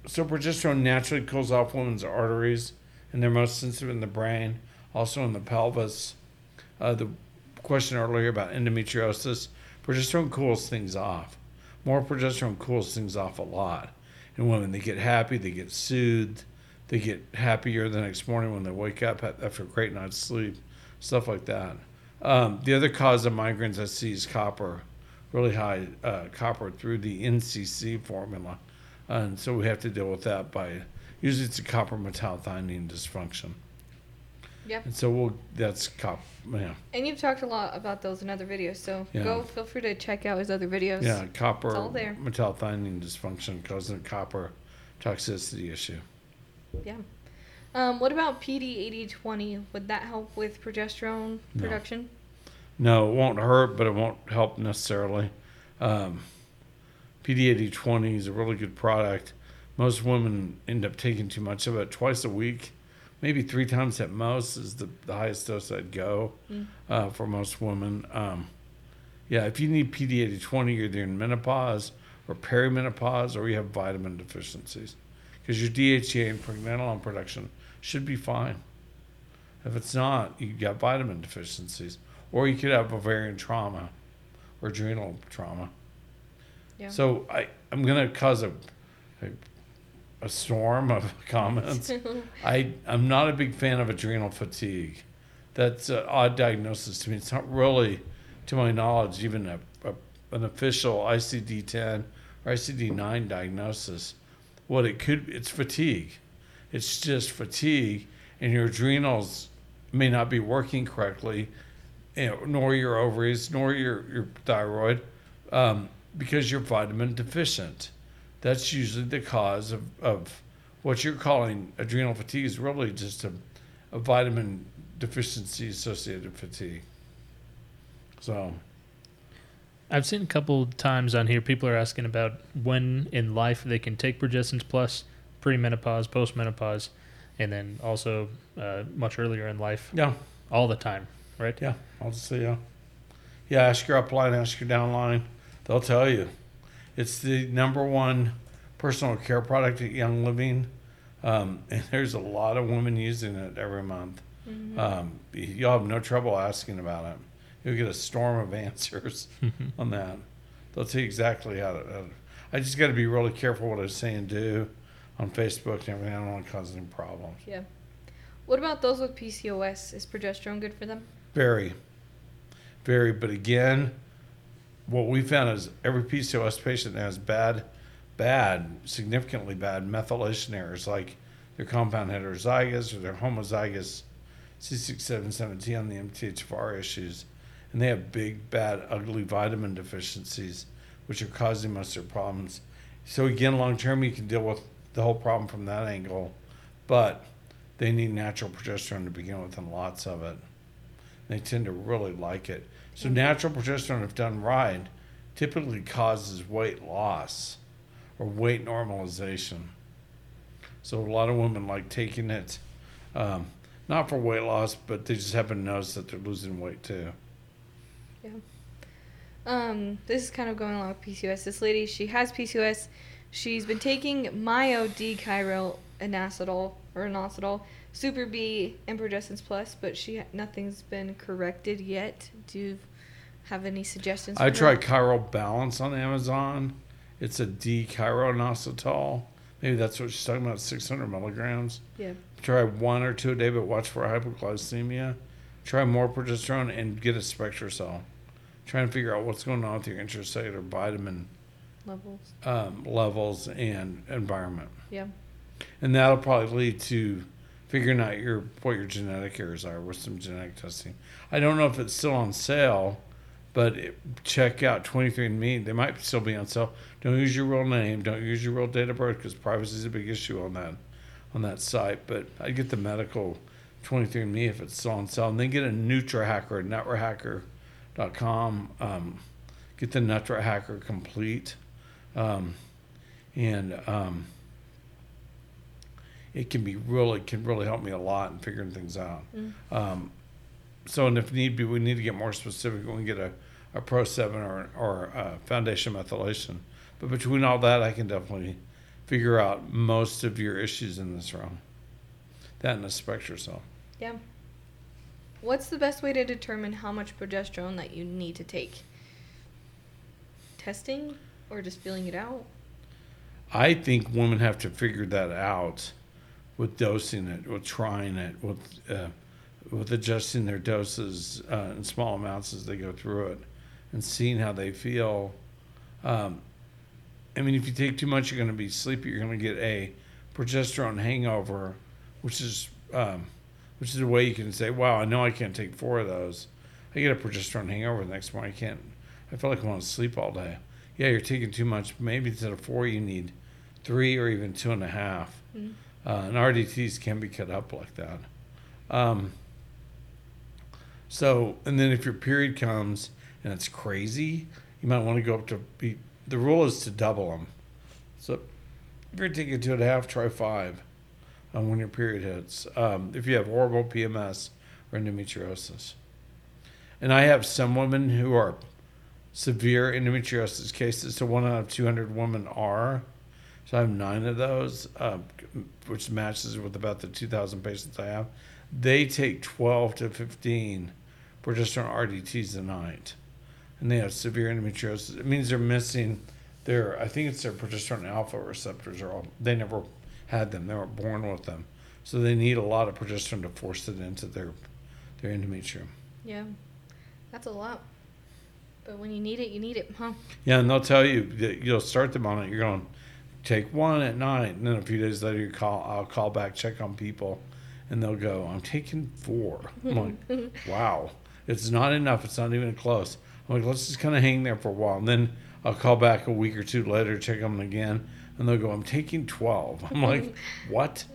so progesterone naturally cools off women's arteries, and they're most sensitive in the brain, also in the pelvis. Uh, the question earlier about endometriosis, progesterone cools things off. More progesterone cools things off a lot. In women, they get happy, they get soothed, they get happier the next morning when they wake up after a great night's sleep, stuff like that. Um, the other cause of migraines I see is copper, really high uh, copper through the NCC formula. And so we have to deal with that by usually it's a copper metallothionein dysfunction. Yeah. And so we'll that's cop yeah. And you've talked a lot about those in other videos, so Yeah. go feel free to check out his other videos. Yeah, copper It's all there. dysfunction causing copper toxicity issue. Yeah. Um, what about PD eighty twenty? Would that help with progesterone No. production? No, it won't hurt, but it won't help necessarily. Um, PD8020 is a really good product. Most women end up taking too much of it twice a week, maybe three times at most is the, the highest dose I'd go Mm. uh, for most women. Um, yeah, if you need PD8020, you're either in menopause or perimenopause or you have vitamin deficiencies because your DHEA and pregnenolone production should be fine. If it's not, you got vitamin deficiencies, or you could have ovarian trauma or adrenal trauma. Yeah. So I, I'm gonna cause a, a, a storm of comments. I, I'm not a big fan of adrenal fatigue. That's an odd diagnosis to me. It's not really, to my knowledge, even a, a an official ICD-10 or ICD-9 diagnosis. What it could, it's fatigue. It's just fatigue, and your adrenals may not be working correctly, nor your ovaries, nor your your thyroid, um, because you're vitamin deficient. That's usually the cause of, of what you're calling adrenal fatigue is really just a, a vitamin deficiency associated fatigue. So, I've seen a couple times on here people are asking about when in life they can take Progessence Plus, premenopause, postmenopause, and then also uh, much earlier in life, yeah, all the time, right? yeah, I'll just say yeah. Yeah, ask your upline, ask your downline. They'll tell you. It's the number one personal care product at Young Living. Um, and there's a lot of women using it every month. Mhm. Um, you'll have no trouble asking about it. You'll get a storm of answers mm-hmm. on that. They'll tell you exactly how to. How to I just got to be really careful what I say and do on Facebook and everything. I don't want to cause any problems. yeah. What about those with PCOS? Is progesterone good for them? Very, very. But again, what we found is every PCOS patient has bad, bad, significantly bad methylation errors, like their compound heterozygous or their homozygous C677T on the MTHFR issues. And they have big, bad, ugly vitamin deficiencies, which are causing most of their problems. So, again, long term, you can deal with the whole problem from that angle, but they need natural progesterone to begin with and lots of it. They tend to really like it. So natural progesterone, if done right, typically causes weight loss or weight normalization. So a lot of women like taking it, um, not for weight loss, but they just happen to notice that they're losing weight too. Um, this is kind of going along with PCOS. This lady, she has PCOS. She's been taking myodechiro inositol or inositol, Super B, and Progessence Plus, but she nothing's been corrected yet. Do you have any suggestions? I tried? Chiral Balance on Amazon. It's a D-chiroinositol. Maybe that's what she's talking about, 600 milligrams. Yeah. Try one or two a day, but watch for hypoglycemia. Try more progesterone and get a SpectraCell. Try to figure out what's going on with your intracellular vitamin Levels. um, levels and environment. Yeah. And that'll probably lead to figuring out your what your genetic errors are with some genetic testing. I don't know if it's still on sale, but it, check out 23andMe. They might still be on sale. Don't use your real name. Don't use your real date of birth because privacy is a big issue on that on that site. But I get the medical 23andMe if it's still on sale, and then get a NutraHacker, NutraHacker.com. Um, get the NutraHacker complete, um, and um, it can be really can really help me a lot in figuring things out. Mm. Um, so, and if need be, we need to get more specific. We can get a, a Pro 7 or, or uh, Foundation Methylation. But between all that, I can definitely figure out most of your issues in this realm. That and a Spectracell. Yeah. What's the best way to determine how much progesterone that you need to take? Testing or just feeling it out? I think women have to figure that out with dosing it, with trying it, with uh, with adjusting their doses uh, in small amounts as they go through it, and seeing how they feel. Um, I mean, if you take too much, you're going to be sleepy. You're going to get a progesterone hangover, which is um, which is a way you can say, "Wow, I know I can't take four of those. I get a progesterone hangover the next morning. I can't. I feel like I want to sleep all day." Yeah, you're taking too much. Maybe instead of four, you need three or even two and a half. Mm. Uh, and RDTs can be cut up like that. Um, so, and then if your period comes and it's crazy, you might want to go up to be. The rule is to double them. So, if you're taking two and a half, try five when your period hits. Um, if you have horrible PMS or endometriosis, and I have some women who are severe endometriosis cases. So one out of 200 women are. So I have nine of those, uh, which matches with about the 2,000 patients I have. They take 12 to 15 progesterone RDTs a night, and they have severe endometriosis. It means they're missing their, I think it's their progesterone alpha receptors are all, they never had them. They weren't born with them. So they need a lot of progesterone to force it into their, their endometrium. Yeah. That's a lot. But when you need it, you need it, huh? Yeah, and they'll tell you that you'll start them on it. You're going to take one at night, and then a few days later, you call. I'll call back, check on people, and they'll go, "I'm taking four. I'm like, "Wow, it's not enough. It's not even close." I'm like, "Let's just kind of hang there for a while," and then I'll call back a week or two later, check on them again, and they'll go, "I'm taking 12. I'm like, "What?"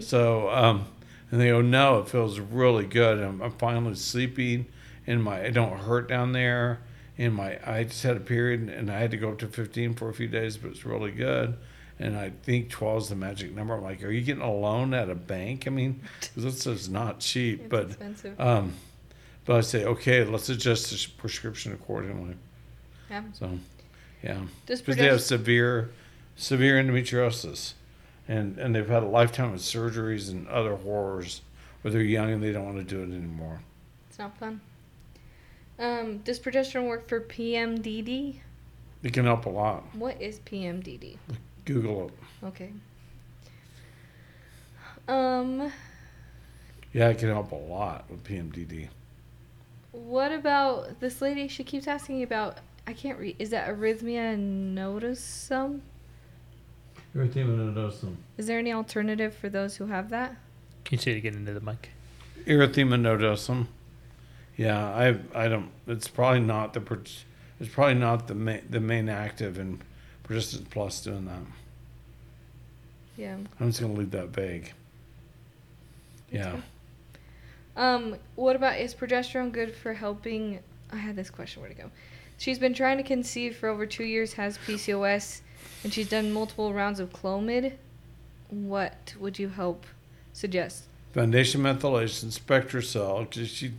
so, um, and they go, "No, it feels really good. I'm, I'm finally sleeping, and my it don't hurt down there." and my I just had a period and I had to go up to 15 for a few days, but it's really good. And I think 12 is the magic number. I'm like, are you getting a loan at a bank? I mean, this is not cheap, It's but expensive. um, but I say, okay, let's adjust the prescription accordingly. yeah. So, yeah, because they have severe, severe endometriosis, and and they've had a lifetime of surgeries and other horrors, or they're young and they don't want to do it anymore. it's not fun. Um, does progesterone work for PMDD? It can help a lot. What is PMDD? Google it. Okay. Um, Yeah, it can help a lot with PMDD. what about this lady? She keeps asking about. I can't read. Is that arrhythmia nodosum? Erythema nodosum. Is there any alternative for those who have that? Can you say it again into the mic? Erythema nodosum. Yeah, I I don't. It's probably not the. pro- It's probably not the main the main active in Progessence Plus doing that. Yeah. I'm just gonna leave that vague. Yeah. fine. Um, what about is progesterone good for helping? I had this question. Where to go? She's been trying to conceive for over two years, has PCOS, and she's done multiple rounds of Clomid. What would you help suggest? Foundation methylation, Spectracell. 'cause she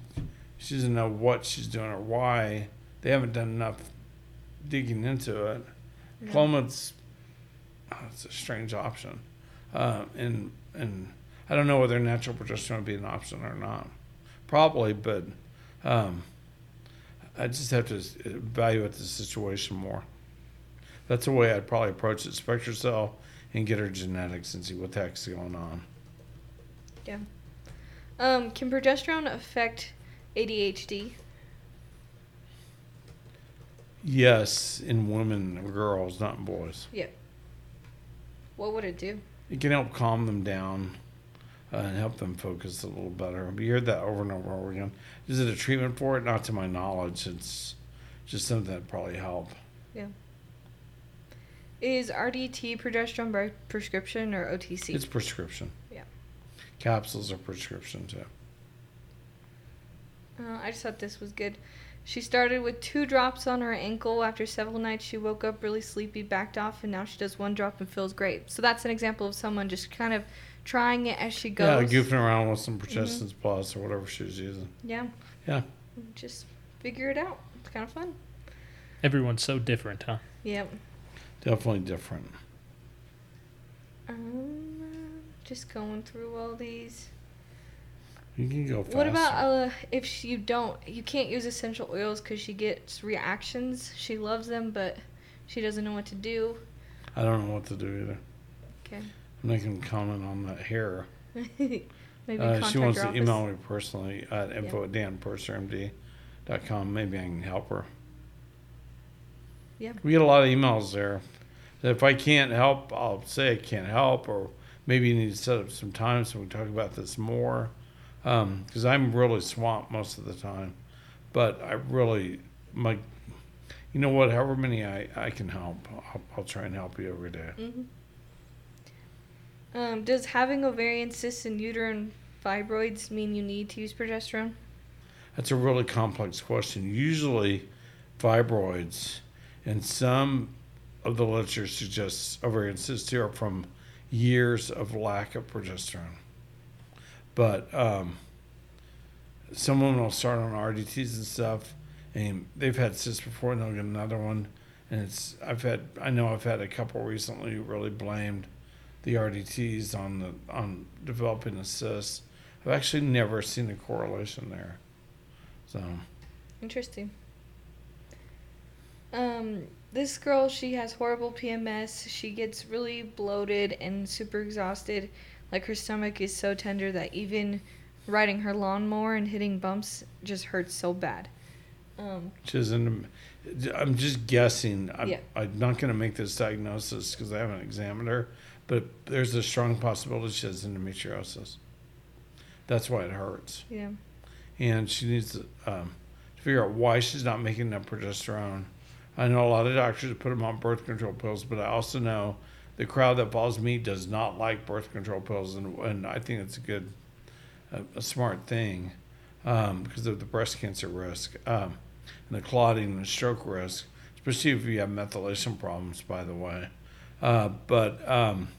she doesn't know what she's doing or why. They haven't done enough digging into it. No. Clomid's oh, it's a strange option, uh, and and I don't know whether natural progesterone would be an option or not. Probably, but um, I just have to evaluate the situation more. That's the way I'd probably approach it. Spectracell and get her genetics and see what the heck's going on. Yeah. Um, can progesterone affect ADHD? Yes, in women or girls, not in boys. What would it do? It can help calm them down uh, and help them focus a little better. You heard that over and over and over again. Is it a treatment for it? Not to my knowledge. It's just something that probably help. Is RDT progesterone by prescription or OTC? It's prescription. Yeah. Capsules are prescription too. Uh, I just thought this was good. She started with two drops on her ankle. After several nights, she woke up really sleepy, backed off, and now she does one drop and feels great. So that's an example of someone just kind of trying it as she goes. Yeah, goes. goofing around with some Progessence Plus or whatever she was using. Yeah. Yeah. Just figure it out. It's kind of fun. Everyone's so different, huh? Yep. Definitely different. Um, just going through all these. You can go faster. What about uh, if she, you don't? You can't use essential oils because she gets reactions. She loves them, but she doesn't know what to do. I don't know what to do either. Okay. I'm not going to comment on that hair. Maybe Uh, she wants to email me personally at info at danpursermd.com. Maybe I can help her. Yeah. We get a lot of emails there. If I can't help, I'll say I can't help, or maybe you need to set up some time so we can talk about this more. Because I'm really swamped most of the time. But I really, my, you know what, however many I, I can help, I'll, I'll try and help you every day. hmm Um, does having ovarian cysts and uterine fibroids mean you need to use progesterone? That's a really complex question. Usually, fibroids and some of the literature suggests ovarian cysts are from years of lack of progesterone. But um, some women will start on RDTs and stuff, and they've had cysts before, and they'll get another one. And it's I've had I know I've had a couple recently who really blamed the RDTs on the on developing a cyst. I've actually never seen a correlation there. So Interesting. Um, this girl, she has horrible PMS. She gets really bloated and super exhausted. Like her stomach is so tender that even riding her lawnmower and hitting bumps just hurts so bad. Um, She's in. I'm just guessing. I'm, Yeah. I'm not going to make this diagnosis because I haven't examined her, but there's a strong possibility she has endometriosis. That's why it hurts, yeah. and she needs to, um, to figure out why she's not making enough progesterone. I know a lot of doctors put them on birth control pills, but I also know the crowd that follows me does not like birth control pills, and, and I think it's a good, a, a smart thing um, because of the breast cancer risk um, and the clotting and stroke risk, especially if you have methylation problems, by the way. Uh, but um,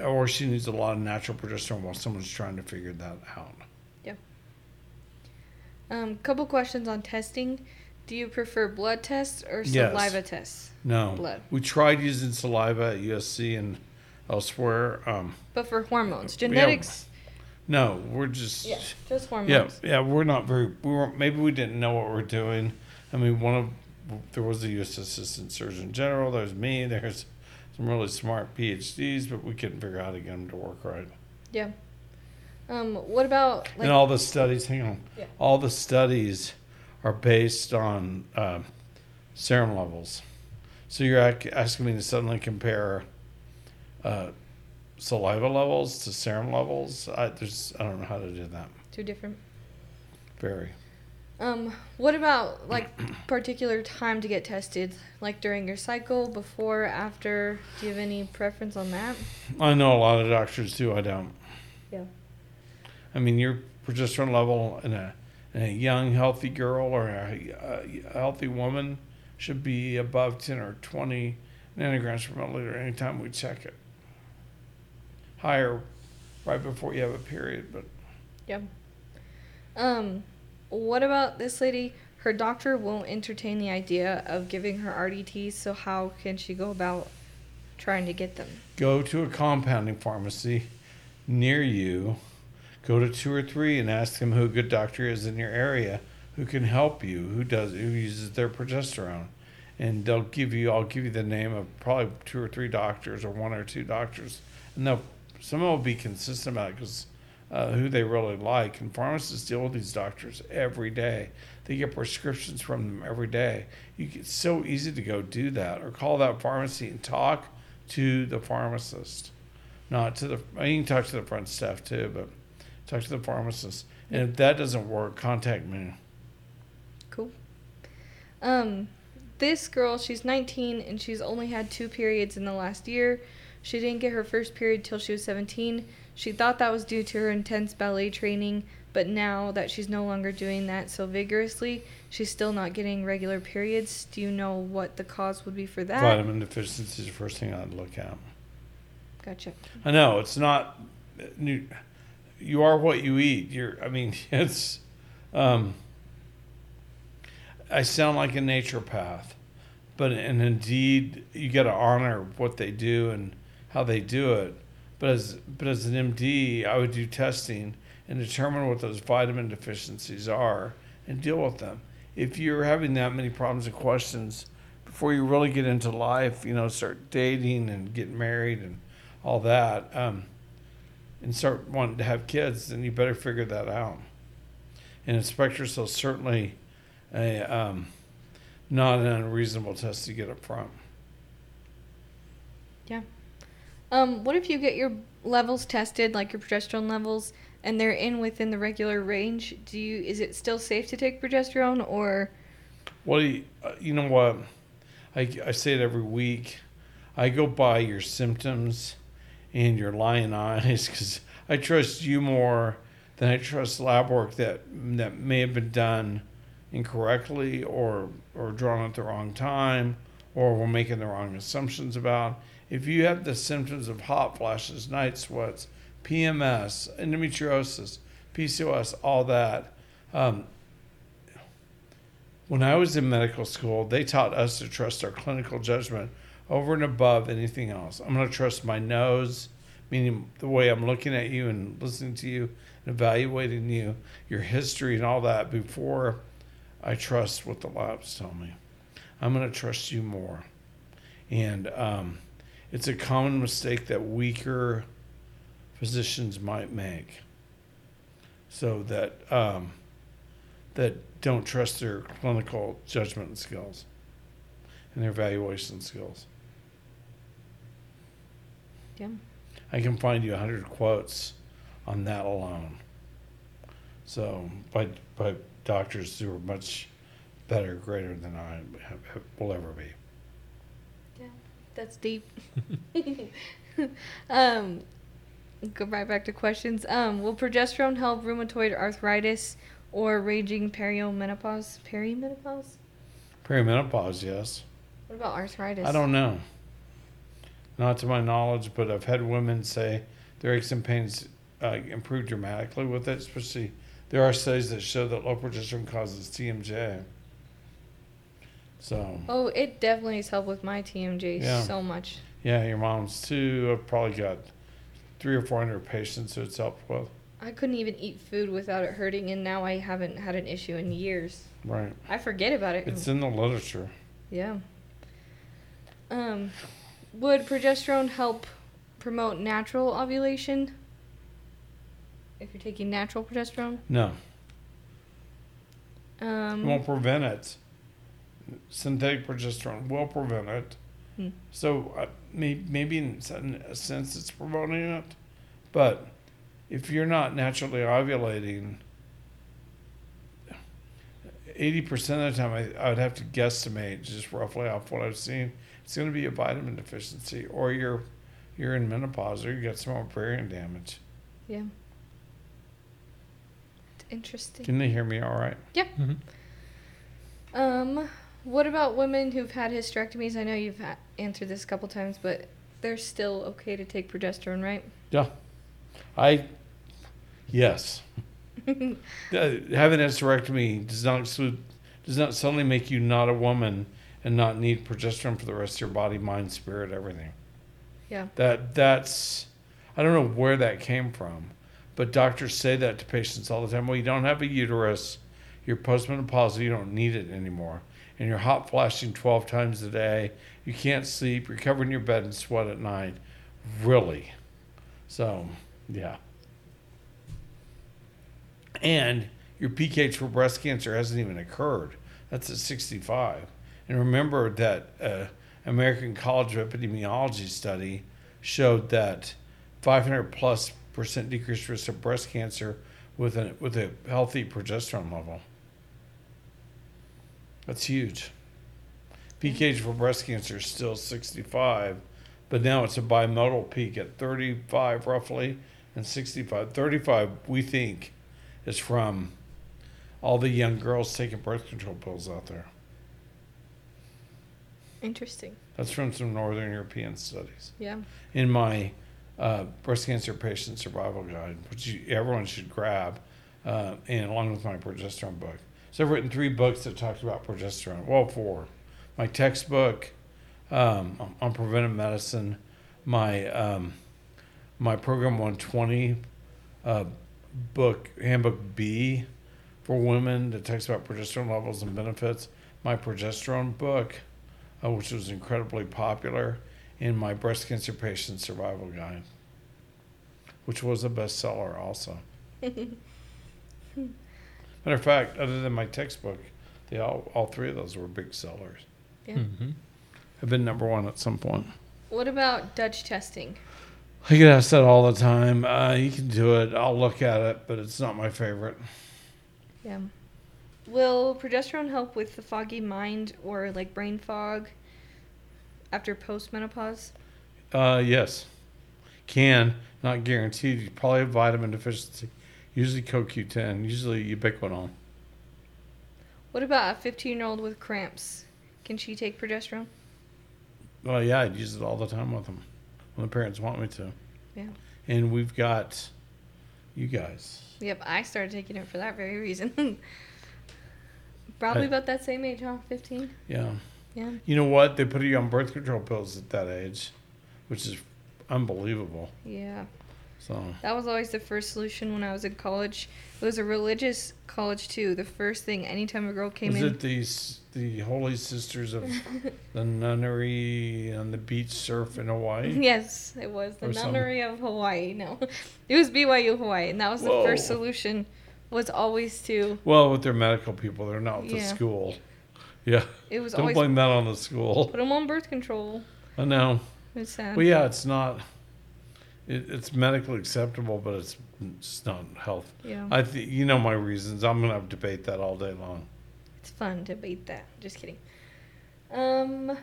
or she needs a lot of natural progesterone while someone's trying to figure that out. Yeah. Um, couple questions on testing. Do you prefer blood tests or Yes. saliva tests? No, Blood. we tried using saliva at USC and elsewhere. Um, But for hormones, genetics. no, we're just Yeah, just hormones. Yeah, yeah, we're not very. We were maybe we didn't know what we we're doing. I mean, one of there was the U.S. Assistant Surgeon General. There's me. There's some really smart PhDs, but we couldn't figure out how to get them to work right. Yeah. Um, what about like and all the studies, hang on, Yeah. all the studies are based on um, serum levels. So you're asking me to suddenly compare uh, saliva levels to serum levels? I, there's, I don't know how to do that. two different? Very. Um, what about like particular time to get tested? Like during your cycle, before, after? Do you have any preference on that? I know a lot of doctors do. I don't. Yeah. I mean, your progesterone level in a, a young, healthy girl or a, a healthy woman should be above 10 or 20 nanograms per milliliter anytime we check it. Higher right before you have a period, but Yeah. Um, what about this lady? Her doctor won't entertain the idea of giving her RDTs, so how can she go about trying to get them? go to a compounding pharmacy near you. Go to two or three and ask them who a good doctor is in your area who can help you, who does who uses their progesterone. And they'll give you I'll give you the name of probably two or three doctors or one or two doctors. And they'll some of them will be consistent about it because uh, who they really like. And pharmacists deal with these doctors every day. They get prescriptions from them every day. You, it's so easy to go do that or call that pharmacy and talk to the pharmacist, not to the. I mean, you can talk to the front staff too, but talk to the pharmacist. And if that doesn't work, contact me. Cool. Um, this girl, she's 19 and she's only had two periods in the last year. She didn't get her first period till she was 17. She thought that was due to her intense ballet training, but now that she's no longer doing that so vigorously, she's still not getting regular periods. Do you know what the cause would be for that? Vitamin deficiency is the first thing I'd look at. Gotcha. I know it's not. You, are what you eat. You're. I mean, it's. Um, I sound like a naturopath, but and indeed you got to honor what they do and how they do it. But as but as an MD, I would do testing and determine what those vitamin deficiencies are and deal with them. If you're having that many problems and questions before you really get into life, you know, start dating and get married and all that, um, and start wanting to have kids, then you better figure that out. And Inspector Cell certainly a um, not an unreasonable test to get up front. Yeah. Um, what if you get your levels tested, like your progesterone levels, and they're in within the regular range? Do you is it still safe to take progesterone or Well, you, uh, you know what? I, I say it every week. I go by your symptoms and your lying eyes because I trust you more than I trust lab work that that may have been done incorrectly or or drawn at the wrong time or we're making the wrong assumptions about. If you have the symptoms of hot flashes, night sweats, PMS, endometriosis, PCOS, all that, um, when I was in medical school, they taught us to trust our clinical judgment over and above anything else. I'm going to trust my nose, meaning the way I'm looking at you and listening to you and evaluating you, your history and all that before I trust what the labs tell me. I'm going to trust you more. And um, it's a common mistake that weaker physicians might make. So that um, that don't trust their clinical judgment skills and their evaluation skills. Yeah. I can find you a hundred quotes on that alone. So by by doctors who are much better, greater than I have, have, will ever be. Yeah, that's deep? um, go right back to questions. Um, will progesterone help rheumatoid arthritis or raging perimenopause? Perimenopause? Perimenopause, yes. What about arthritis? I don't know. Not to my knowledge, but I've had women say their aches and pains uh, improved dramatically with it. Especially, there are studies that show that low progesterone causes TMJ. So, Oh, it definitely has helped with my TMJ Yeah. so much. yeah, your mom's too. I've probably got three or four hundred patients who it's helped with. I couldn't even eat food without it hurting, and now I haven't had an issue in years. Right. I forget about it. It's in the literature. Yeah. Um, would progesterone help promote natural ovulation? If you're taking natural progesterone, No, it um, won't prevent it. Synthetic progesterone will prevent it. Hmm. So uh, may, maybe in a sense it's promoting it, but if you're not naturally ovulating, eighty percent of the time I, I would have to guesstimate just roughly off what I've seen. It's going to be a vitamin deficiency, or you're you're in menopause, or you got some ovarian damage. yeah. Interesting. Can they hear me all right? Mhm. Um, what about women who've had hysterectomies? I know you've ha- answered this a couple times, but they're still okay to take progesterone, right? Yeah. I, yes. Uh, having a hysterectomy does not exclude, does not suddenly make you not a woman and not need progesterone for the rest of your body, mind, spirit, everything. Yeah. That that's, I don't know where that came from, but doctors say that to patients all the time. Well, you don't have a uterus, you're postmenopausal, you don't need it anymore, and you're hot flashing twelve times a day. You can't sleep. You're covering your bed in sweat at night. Really? So, yeah. And your PKH for breast cancer hasn't even occurred. That's at 65. And remember that uh, American College of Epidemiology study showed that 500 plus percent decreased risk of breast cancer with a with a healthy progesterone level. That's huge. PKH for breast cancer is still 65, but now it's a bimodal peak at 35 roughly and 65. 35 we think is from all the young girls taking birth control pills out there. Interesting. That's from some Northern European studies. Yeah. In my uh, breast cancer patient survival guide, which you, everyone should grab, uh, and along with my progesterone book. So I've written three books that talked about progesterone. Well, four. My textbook um, on- on preventive medicine, my um, my program 120 uh, book handbook B for women that talks about progesterone levels and benefits. My progesterone book, uh, which was incredibly popular, in my breast cancer patient survival guide, which was a bestseller also. Matter of fact, other than my textbook, they all all three of those were big sellers. Yeah. Mhm. Have been number one at some point. What about Dutch testing? I get asked that all the time. Uh, you can do it. I'll look at it, but it's not my favorite. Yeah. Will progesterone help with the foggy mind or like brain fog after postmenopause? Uh, yes, can not guaranteed. You probably have vitamin deficiency. Usually CoQ10. Usually ubiquinol. What about a 15 year old with cramps? Can she take progesterone? Well, yeah, I'd use it all the time with them when the parents want me to. Yeah. And we've got you guys. Yep, I started taking it for that very reason. Probably I- about that same age, huh? 15? Yeah. Yeah. You know what? They put you on birth control pills at that age, which is unbelievable. Yeah. So That was always the first solution when I was in college. It was a religious college, too. The first thing, anytime a girl came was in. it these the Holy Sisters of the Nunnery on the beach surf in Hawaii? Yes, it was the Or some- nunnery of Hawaii. No, it was BYU Hawaii, and that was the first solution. Was always to. Well, with their medical people, they're not with the Yeah. school. Yeah, It was always don't always blame that on the school. put them on birth control. I know. It's sad. Well, yeah, it's not. It, it's medically acceptable, but it's it's not health. yeah. I think you know my reasons. I'm gonna debate that all day long. It's fun to debate that. Just kidding. Um.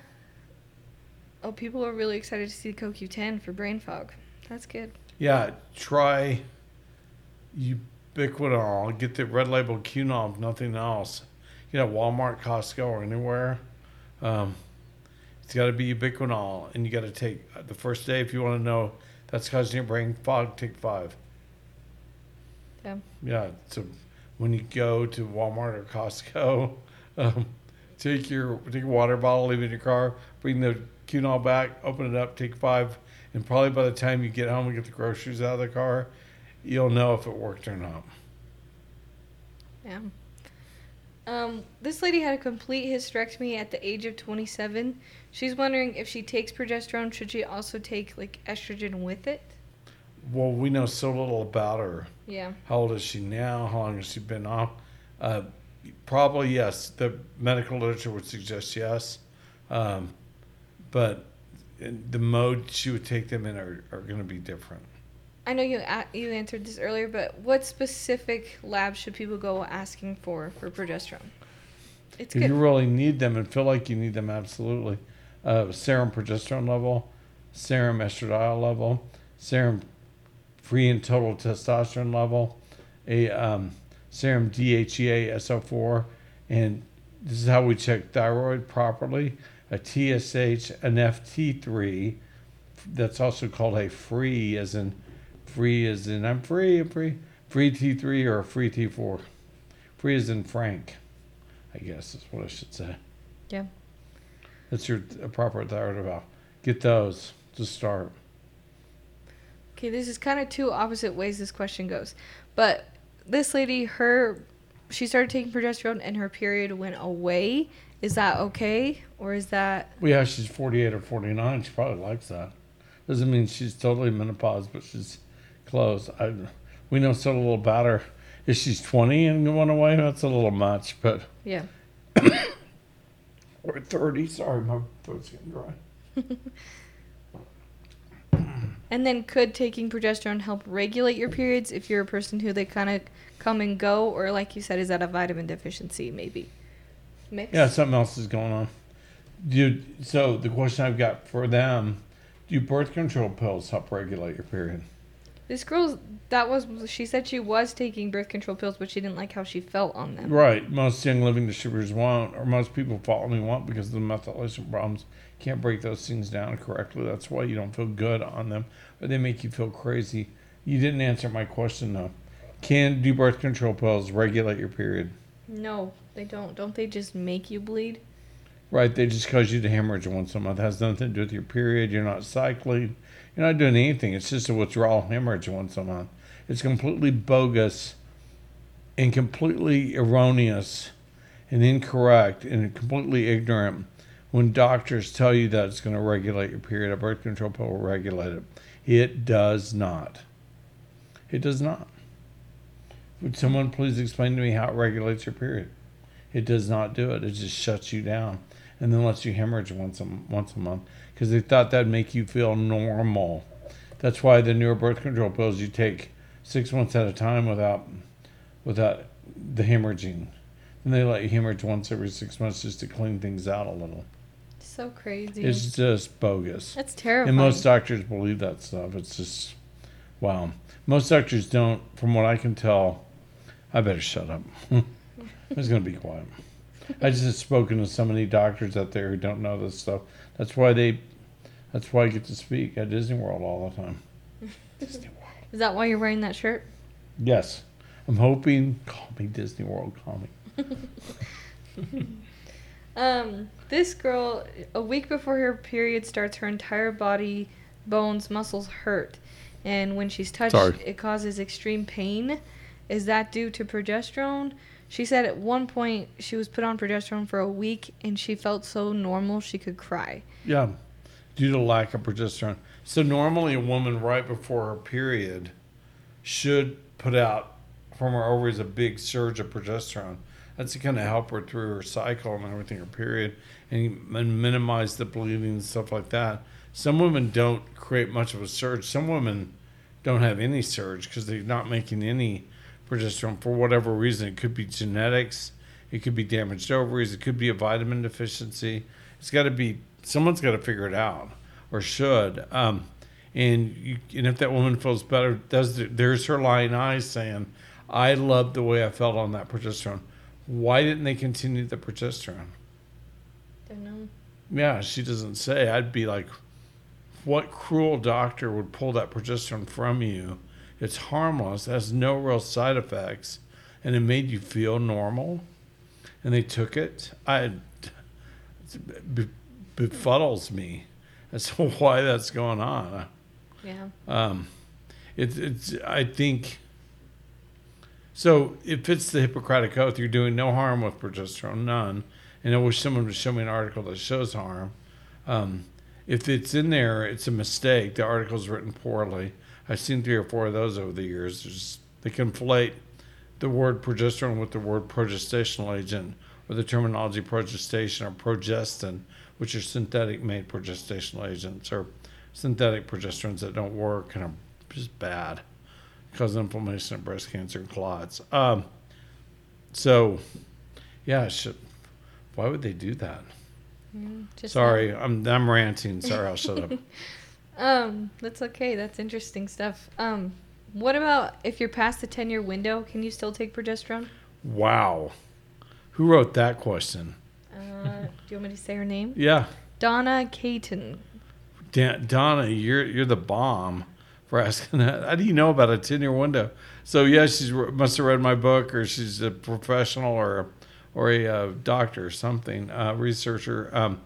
Oh, people are really excited to see CoQ10 for brain fog. That's good. Yeah, try ubiquinol. Get the red label Qunol, if nothing else. You know, Walmart, Costco, or anywhere. Um, it's got to be ubiquinol, and you got to take uh, the first day if you want to know that's causing your brain fog. Take five. Yeah. Yeah. So when you go to Walmart or Costco, um, take your take a water bottle, leave it in your car, bring the Qunol back, open it up, take five, and probably by the time you get home and get the groceries out of the car, you'll know if it worked or not. Yeah. Um, this lady had a complete hysterectomy at the age of 27. She's wondering if she takes progesterone, should she also take like estrogen with it? Well, we know so little about her. Yeah. How old is she now? How long has she been off? Uh, probably yes. The medical literature would suggest yes, um, but the mode she would take them in are, are going to be different. I know you a- you answered this earlier, but what specific labs should people go asking for for progesterone? It's If good. you really need them and feel like you need them, absolutely. Uh, serum progesterone level, serum estradiol level, serum free and total testosterone level, a um, serum DHEA SO4, and this is how we check thyroid properly. A TSH, an FT3, that's also called a free, as in free, as in I'm free, I'm free, free T3 or free T4. Free as in Frank. I guess is what I should say. Yeah. That's your proper thyroid valve. Get those to start. Okay, this is kind of two opposite ways this question goes. But this lady, her, she started taking progesterone and her period went away. Is that okay? Or is that, Well, yeah, she's 48 or 49. She probably likes that. Doesn't mean she's totally menopause, but she's close. I, we know so little about her. If she's 20 and going away, that's a little much. But yeah. or 30. Sorry, my throat's getting dry. And then could taking progesterone help regulate your periods if you're a person who they kind of come and go? Or like you said, is that a vitamin deficiency maybe? Mix? Yeah, something else is going on. Do so. The question I've got for them: Do birth control pills help regulate your period? This girl's that was, she said she was taking birth control pills, but she didn't like how she felt on them. Right. Most Young Living distributors won't, or most people following won't because of the methylation problems. Can't break those things down correctly. That's why you don't feel good on them, or they make you feel crazy. You didn't answer my question though. Can do birth control pills regulate your period? No, they don't. Don't they just make you bleed? Right, they just cause you to hemorrhage once a month. It has nothing to do with your period. You're not cycling. You're not doing anything. It's just a withdrawal hemorrhage once a month. It's completely bogus and completely erroneous and incorrect and completely ignorant when doctors tell you that it's going to regulate your period. A birth control pill will regulate it. It does not. It does not. Would someone please explain to me how it regulates your period? It does not do it. It just shuts you down and then lets you hemorrhage once a once a month because they thought that'd make you feel normal. That's why the newer birth control pills you take six months at a time without without the hemorrhaging, and they let you hemorrhage once every six months just to clean things out a little. So crazy. It's just bogus. That's terrible. And most doctors believe that stuff. It's just, wow. Most doctors don't, from what I can tell. I better shut up. I'm just going to be quiet. I just have spoken to so many doctors out there who don't know this stuff. That's why they, that's why I get to speak at Disney World all the time. Disney World. Is that why you're wearing that shirt? Yes. I'm hoping, call me Disney World, call me. Um, this girl, a week before her period starts, her entire body, bones, muscles hurt. And when she's touched, Sorry. it causes extreme pain. Is that due to progesterone? She said at one point she was put on progesterone for a week and she felt so normal she could cry. Yeah, due to lack of progesterone. So normally a woman right before her period should put out from her ovaries a big surge of progesterone. That's to kind of help her through her cycle and everything, her period, and, and minimize the bleeding and stuff like that. Some women don't create much of a surge. Some women don't have any surge because they're not making any progesterone for whatever reason. It could be genetics, it could be damaged ovaries, it could be a vitamin deficiency. It's got to be someone's got to figure it out or should. Um, and you, and if that woman feels better, does there's her lying eyes saying, "I love the way I felt on that progesterone." Why didn't they continue the progesterone? Don't know. Yeah, she doesn't say. I'd be like, what cruel doctor would pull that progesterone from you? It's harmless, has no real side effects, and it made you feel normal. And they took it. I it be- befuddles me as to why that's going on. Yeah. Um, it's it's I think. So it fits the Hippocratic Oath. You're doing no harm with progesterone, none. And I wish someone would show me an article that shows harm. Um, if it's in there, it's a mistake. The article's written poorly. I've seen three or four of those over the years. There's, they conflate the word progesterone with the word progestational agent, or the terminology progestation or progestin, which are synthetic made progestational agents or synthetic progesterones that don't work and are just bad, cause inflammation and breast cancer and clots. Um, so, yeah, should, why would they do that? Mm, Sorry, I'm I'm ranting. Sorry, I'll shut up. Um, that's okay. That's interesting stuff. Um, what about if you're past the 10 year window? Can you still take progesterone? Wow, who wrote that question? Uh, do you want me to say her name? Yeah, Donna Caton. Dan, Donna, you're you're the bomb for asking that. How do you know about a ten year window? So yeah, she's must have read my book, or she's a professional, or or a uh, doctor, or something, uh, researcher. Um,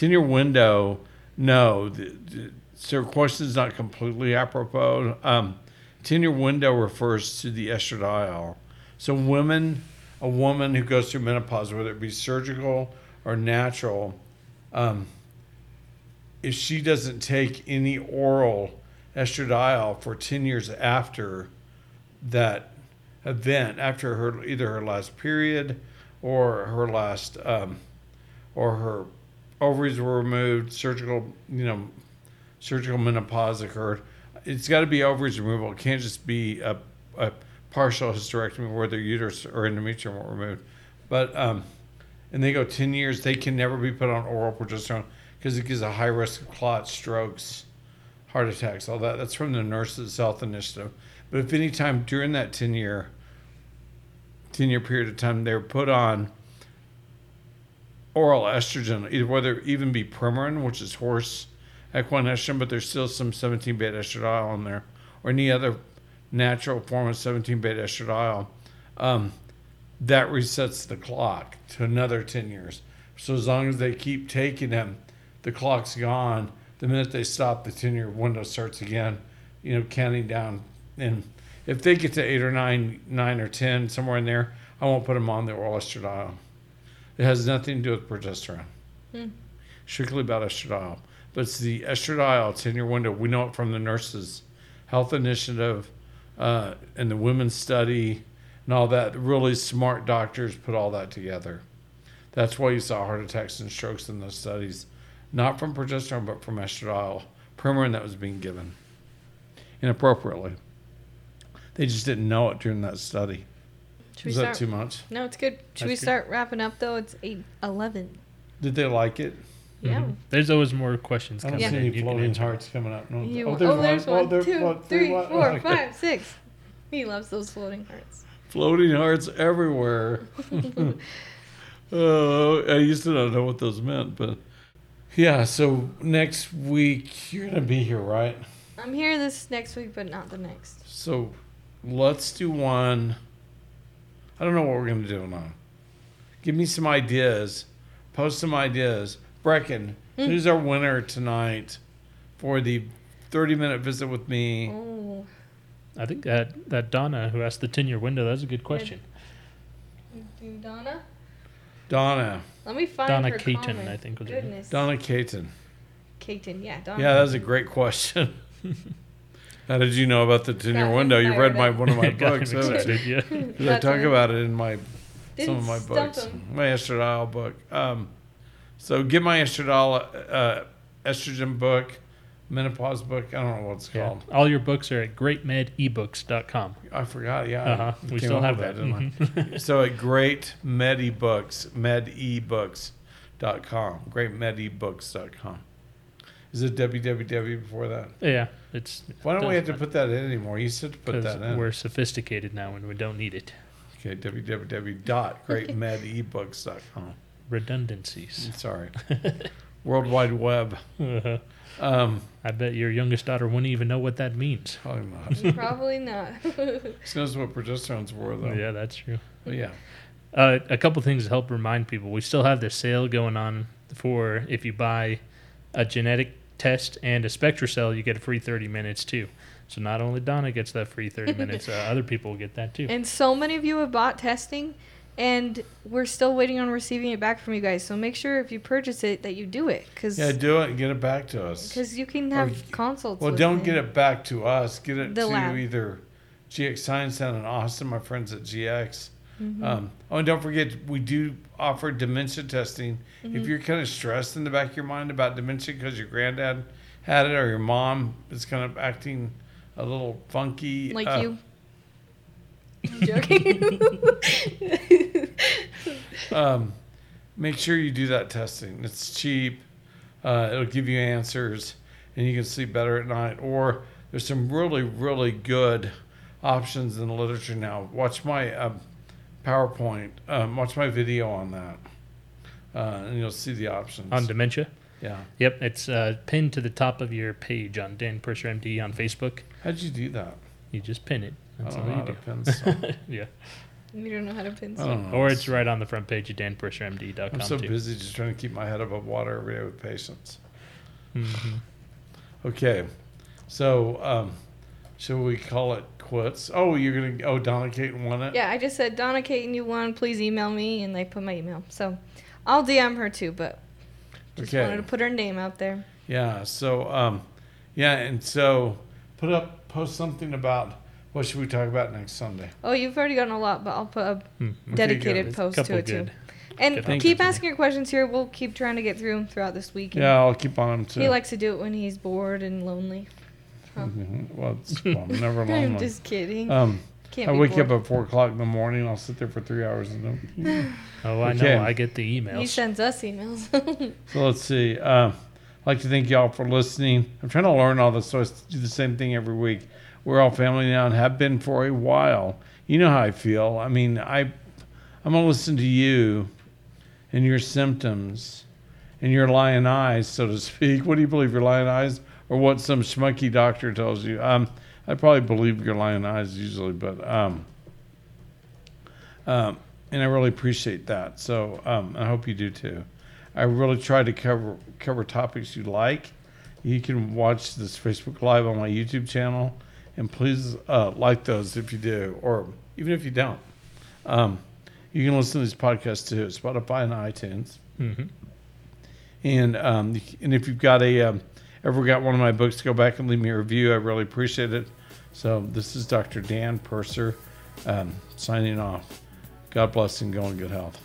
year window. No, the, the, so her question is not completely apropos. Um, ten year window refers to the estradiol. So women, a woman who goes through menopause, whether it be surgical or natural. Um, if she doesn't take any oral estradiol for 10 years after that event, after her either her last period or her last, um, or her ovaries were removed, surgical, you know, surgical menopause occurred, it's got to be ovaries removal. It can't just be a, a partial hysterectomy where the uterus or endometrium were removed. But, um, and they go 10 years, they can never be put on oral progesterone because it gives a high risk of clots, strokes, heart attacks, all that. That's from the Nurses Health Initiative. But if any time during that 10 year 10 year period of time they're put on oral estrogen, either whether it even be Premarin, which is horse equine estrogen, but there's still some 17 beta estradiol in there, or any other natural form of 17 beta estradiol. Um, that resets the clock to another 10 years. So as long as they keep taking them, the clock's gone. The minute they stop, the 10 year window starts again, you know, counting down. And if they get to eight or nine, nine or 10, somewhere in there, I won't put them on the oral estradiol. It has nothing to do with progesterone. Hmm. Strictly about estradiol. But it's the estradiol 10 year window. We know it from the Nurses Health Initiative uh, and the Women's Study and all that. Really smart doctors put all that together. That's why you saw heart attacks and strokes in those studies, not from progesterone, but from estradiol, Premarin that was being given inappropriately. They just didn't know it during that study. Should Is that start? too much? No, it's good. Should we That's good. start wrapping up though? It's eight eleven. Did they like it? Yeah. Mhm. There's always more questions I don't coming see any floating hearts coming up. No. You, oh, oh, there's there's one. Oh, one, there- two, what, three, what? four, Okay. five, six. He loves those floating hearts. Floating hearts everywhere. oh, I used to not know what those meant, but yeah. So next week you're gonna be here, right? I'm here this next week, but not the next. So let's do one. I don't know what we're gonna do now. Give me some ideas. Post some ideas. Brecken, Hmm. who's our winner tonight for the 30 minute visit with me? Oh, I think that, that Donna who asked the 10 year window, that's a good question. do Donna? Donna. Let me find Donna her Caton, comment. I think was her name. Goodness. Donna Caton. Caton, yeah, Donna. Yeah, that was a great question. How did you know about the 10 year window? You read my one of my books, haven't you? excited, yeah. 'Cause I talk about it in my Didn't some of my books, him. my estradiol book. Um, so get my estradiol uh, estrogen book, menopause book. I don't know what it's Yeah. called. All your books are at greatmedebooks.com. I forgot. Yeah, Uh-huh. We still have that. didn't I? so at Great Medibooks, medebooks.com, greatmedibooks.com. Is it www before that? yeah, it's. Why don't we have to put that in anymore? You said to put that in. We're sophisticated now and we don't need it. Okay, www.greatmedebooks.com. Redundancies. Sorry. World Wide Web. Uh-huh. Um, I bet your youngest daughter wouldn't even know what that means. probably not. Probably not. She knows what progesterone's for, though. Yeah, that's true. But yeah. Uh, a couple things to help remind people. We still have this sale going on for if you buy a genetic test and a SpectraCell, you get a free 30 minutes too. So not only Donna gets that free 30 minutes, uh, other people get that too. and so many of you have bought testing, and we're still waiting on receiving it back from you guys. So make sure if you purchase it that you do it, because Yeah, do it and get it back to us. Because you can have y- consults. Well, don't get it back to us. Get it The to lab. either GX Science Center in Austin, my friends at GX. Mhm. Um, oh, and don't forget, we do offer dementia testing. Mm-hmm. If you're kind of stressed in the back of your mind about dementia because your granddad had it or your mom is kind of acting a little funky. like uh, you. I'm joking. um, make sure you do that testing. It's cheap. Uh, it'll give you answers, and you can sleep better at night. Or there's some really, really good options in the literature now. Watch my um, PowerPoint. Um, watch my video on that, uh, and you'll see the options. On dementia? yeah. Yep, it's uh, pinned to the top of your page on Dan Purser MD on Facebook. How'd you do that? You just pin it. That's I don't know how do. to pin stuff. yeah. you don't know how to pin I stuff. don't know. Or it's right on the front page of danpursermd.com I'm so too. busy just trying to keep my head above water every day with patients. Mhm. Okay, so um, shall we call it quits? Oh, you're gonna. Oh, Donna Kate won it. Yeah, I just said Donna Caton, you won. Please email me, and they put my email. So I'll DM her too, but just Okay. wanted to put her name out there. Yeah. So um, yeah, and so put up, post something about what should we talk about next Sunday. Oh, you've already gotten a lot, but I'll put a Mhm. dedicated good. post Couple to it good. too. And good Thank keep you. asking your questions here. We'll keep trying to get through them throughout this week. and Yeah, I'll keep on them too. He likes to do it when he's bored and lonely. Mhm. Well, it's, well, I'm never lonely. I'm just kidding. Um, Can't I be wake bored. up at four o'clock in the morning. I'll sit there for three hours and then. Oh, I Okay. know. I get the emails. He sends us emails. So let's see. Uh, I'd like to thank y'all for listening. I'm trying to learn all this, so I do the same thing every week. We're all family now and have been for a while. You know how I feel. I mean, I, I'm gonna listen to you, and your symptoms, and your lion eyes, so to speak. What do you believe, your lion eyes, or what some schmucky doctor tells you? Um, I probably believe your lion eyes usually, but um, um, and I really appreciate that. So um, I hope you do too. I really try to cover cover topics you like. You can watch this Facebook Live on my YouTube channel, and please uh, like those if you do, or even if you don't. Um, you can listen to these podcasts too, Spotify and iTunes. hmm And um, and if you've got a um, ever got one of my books, go back and leave me a review. I really appreciate it. So this is Dr. Dan Purser um, signing off. God bless and go in good health.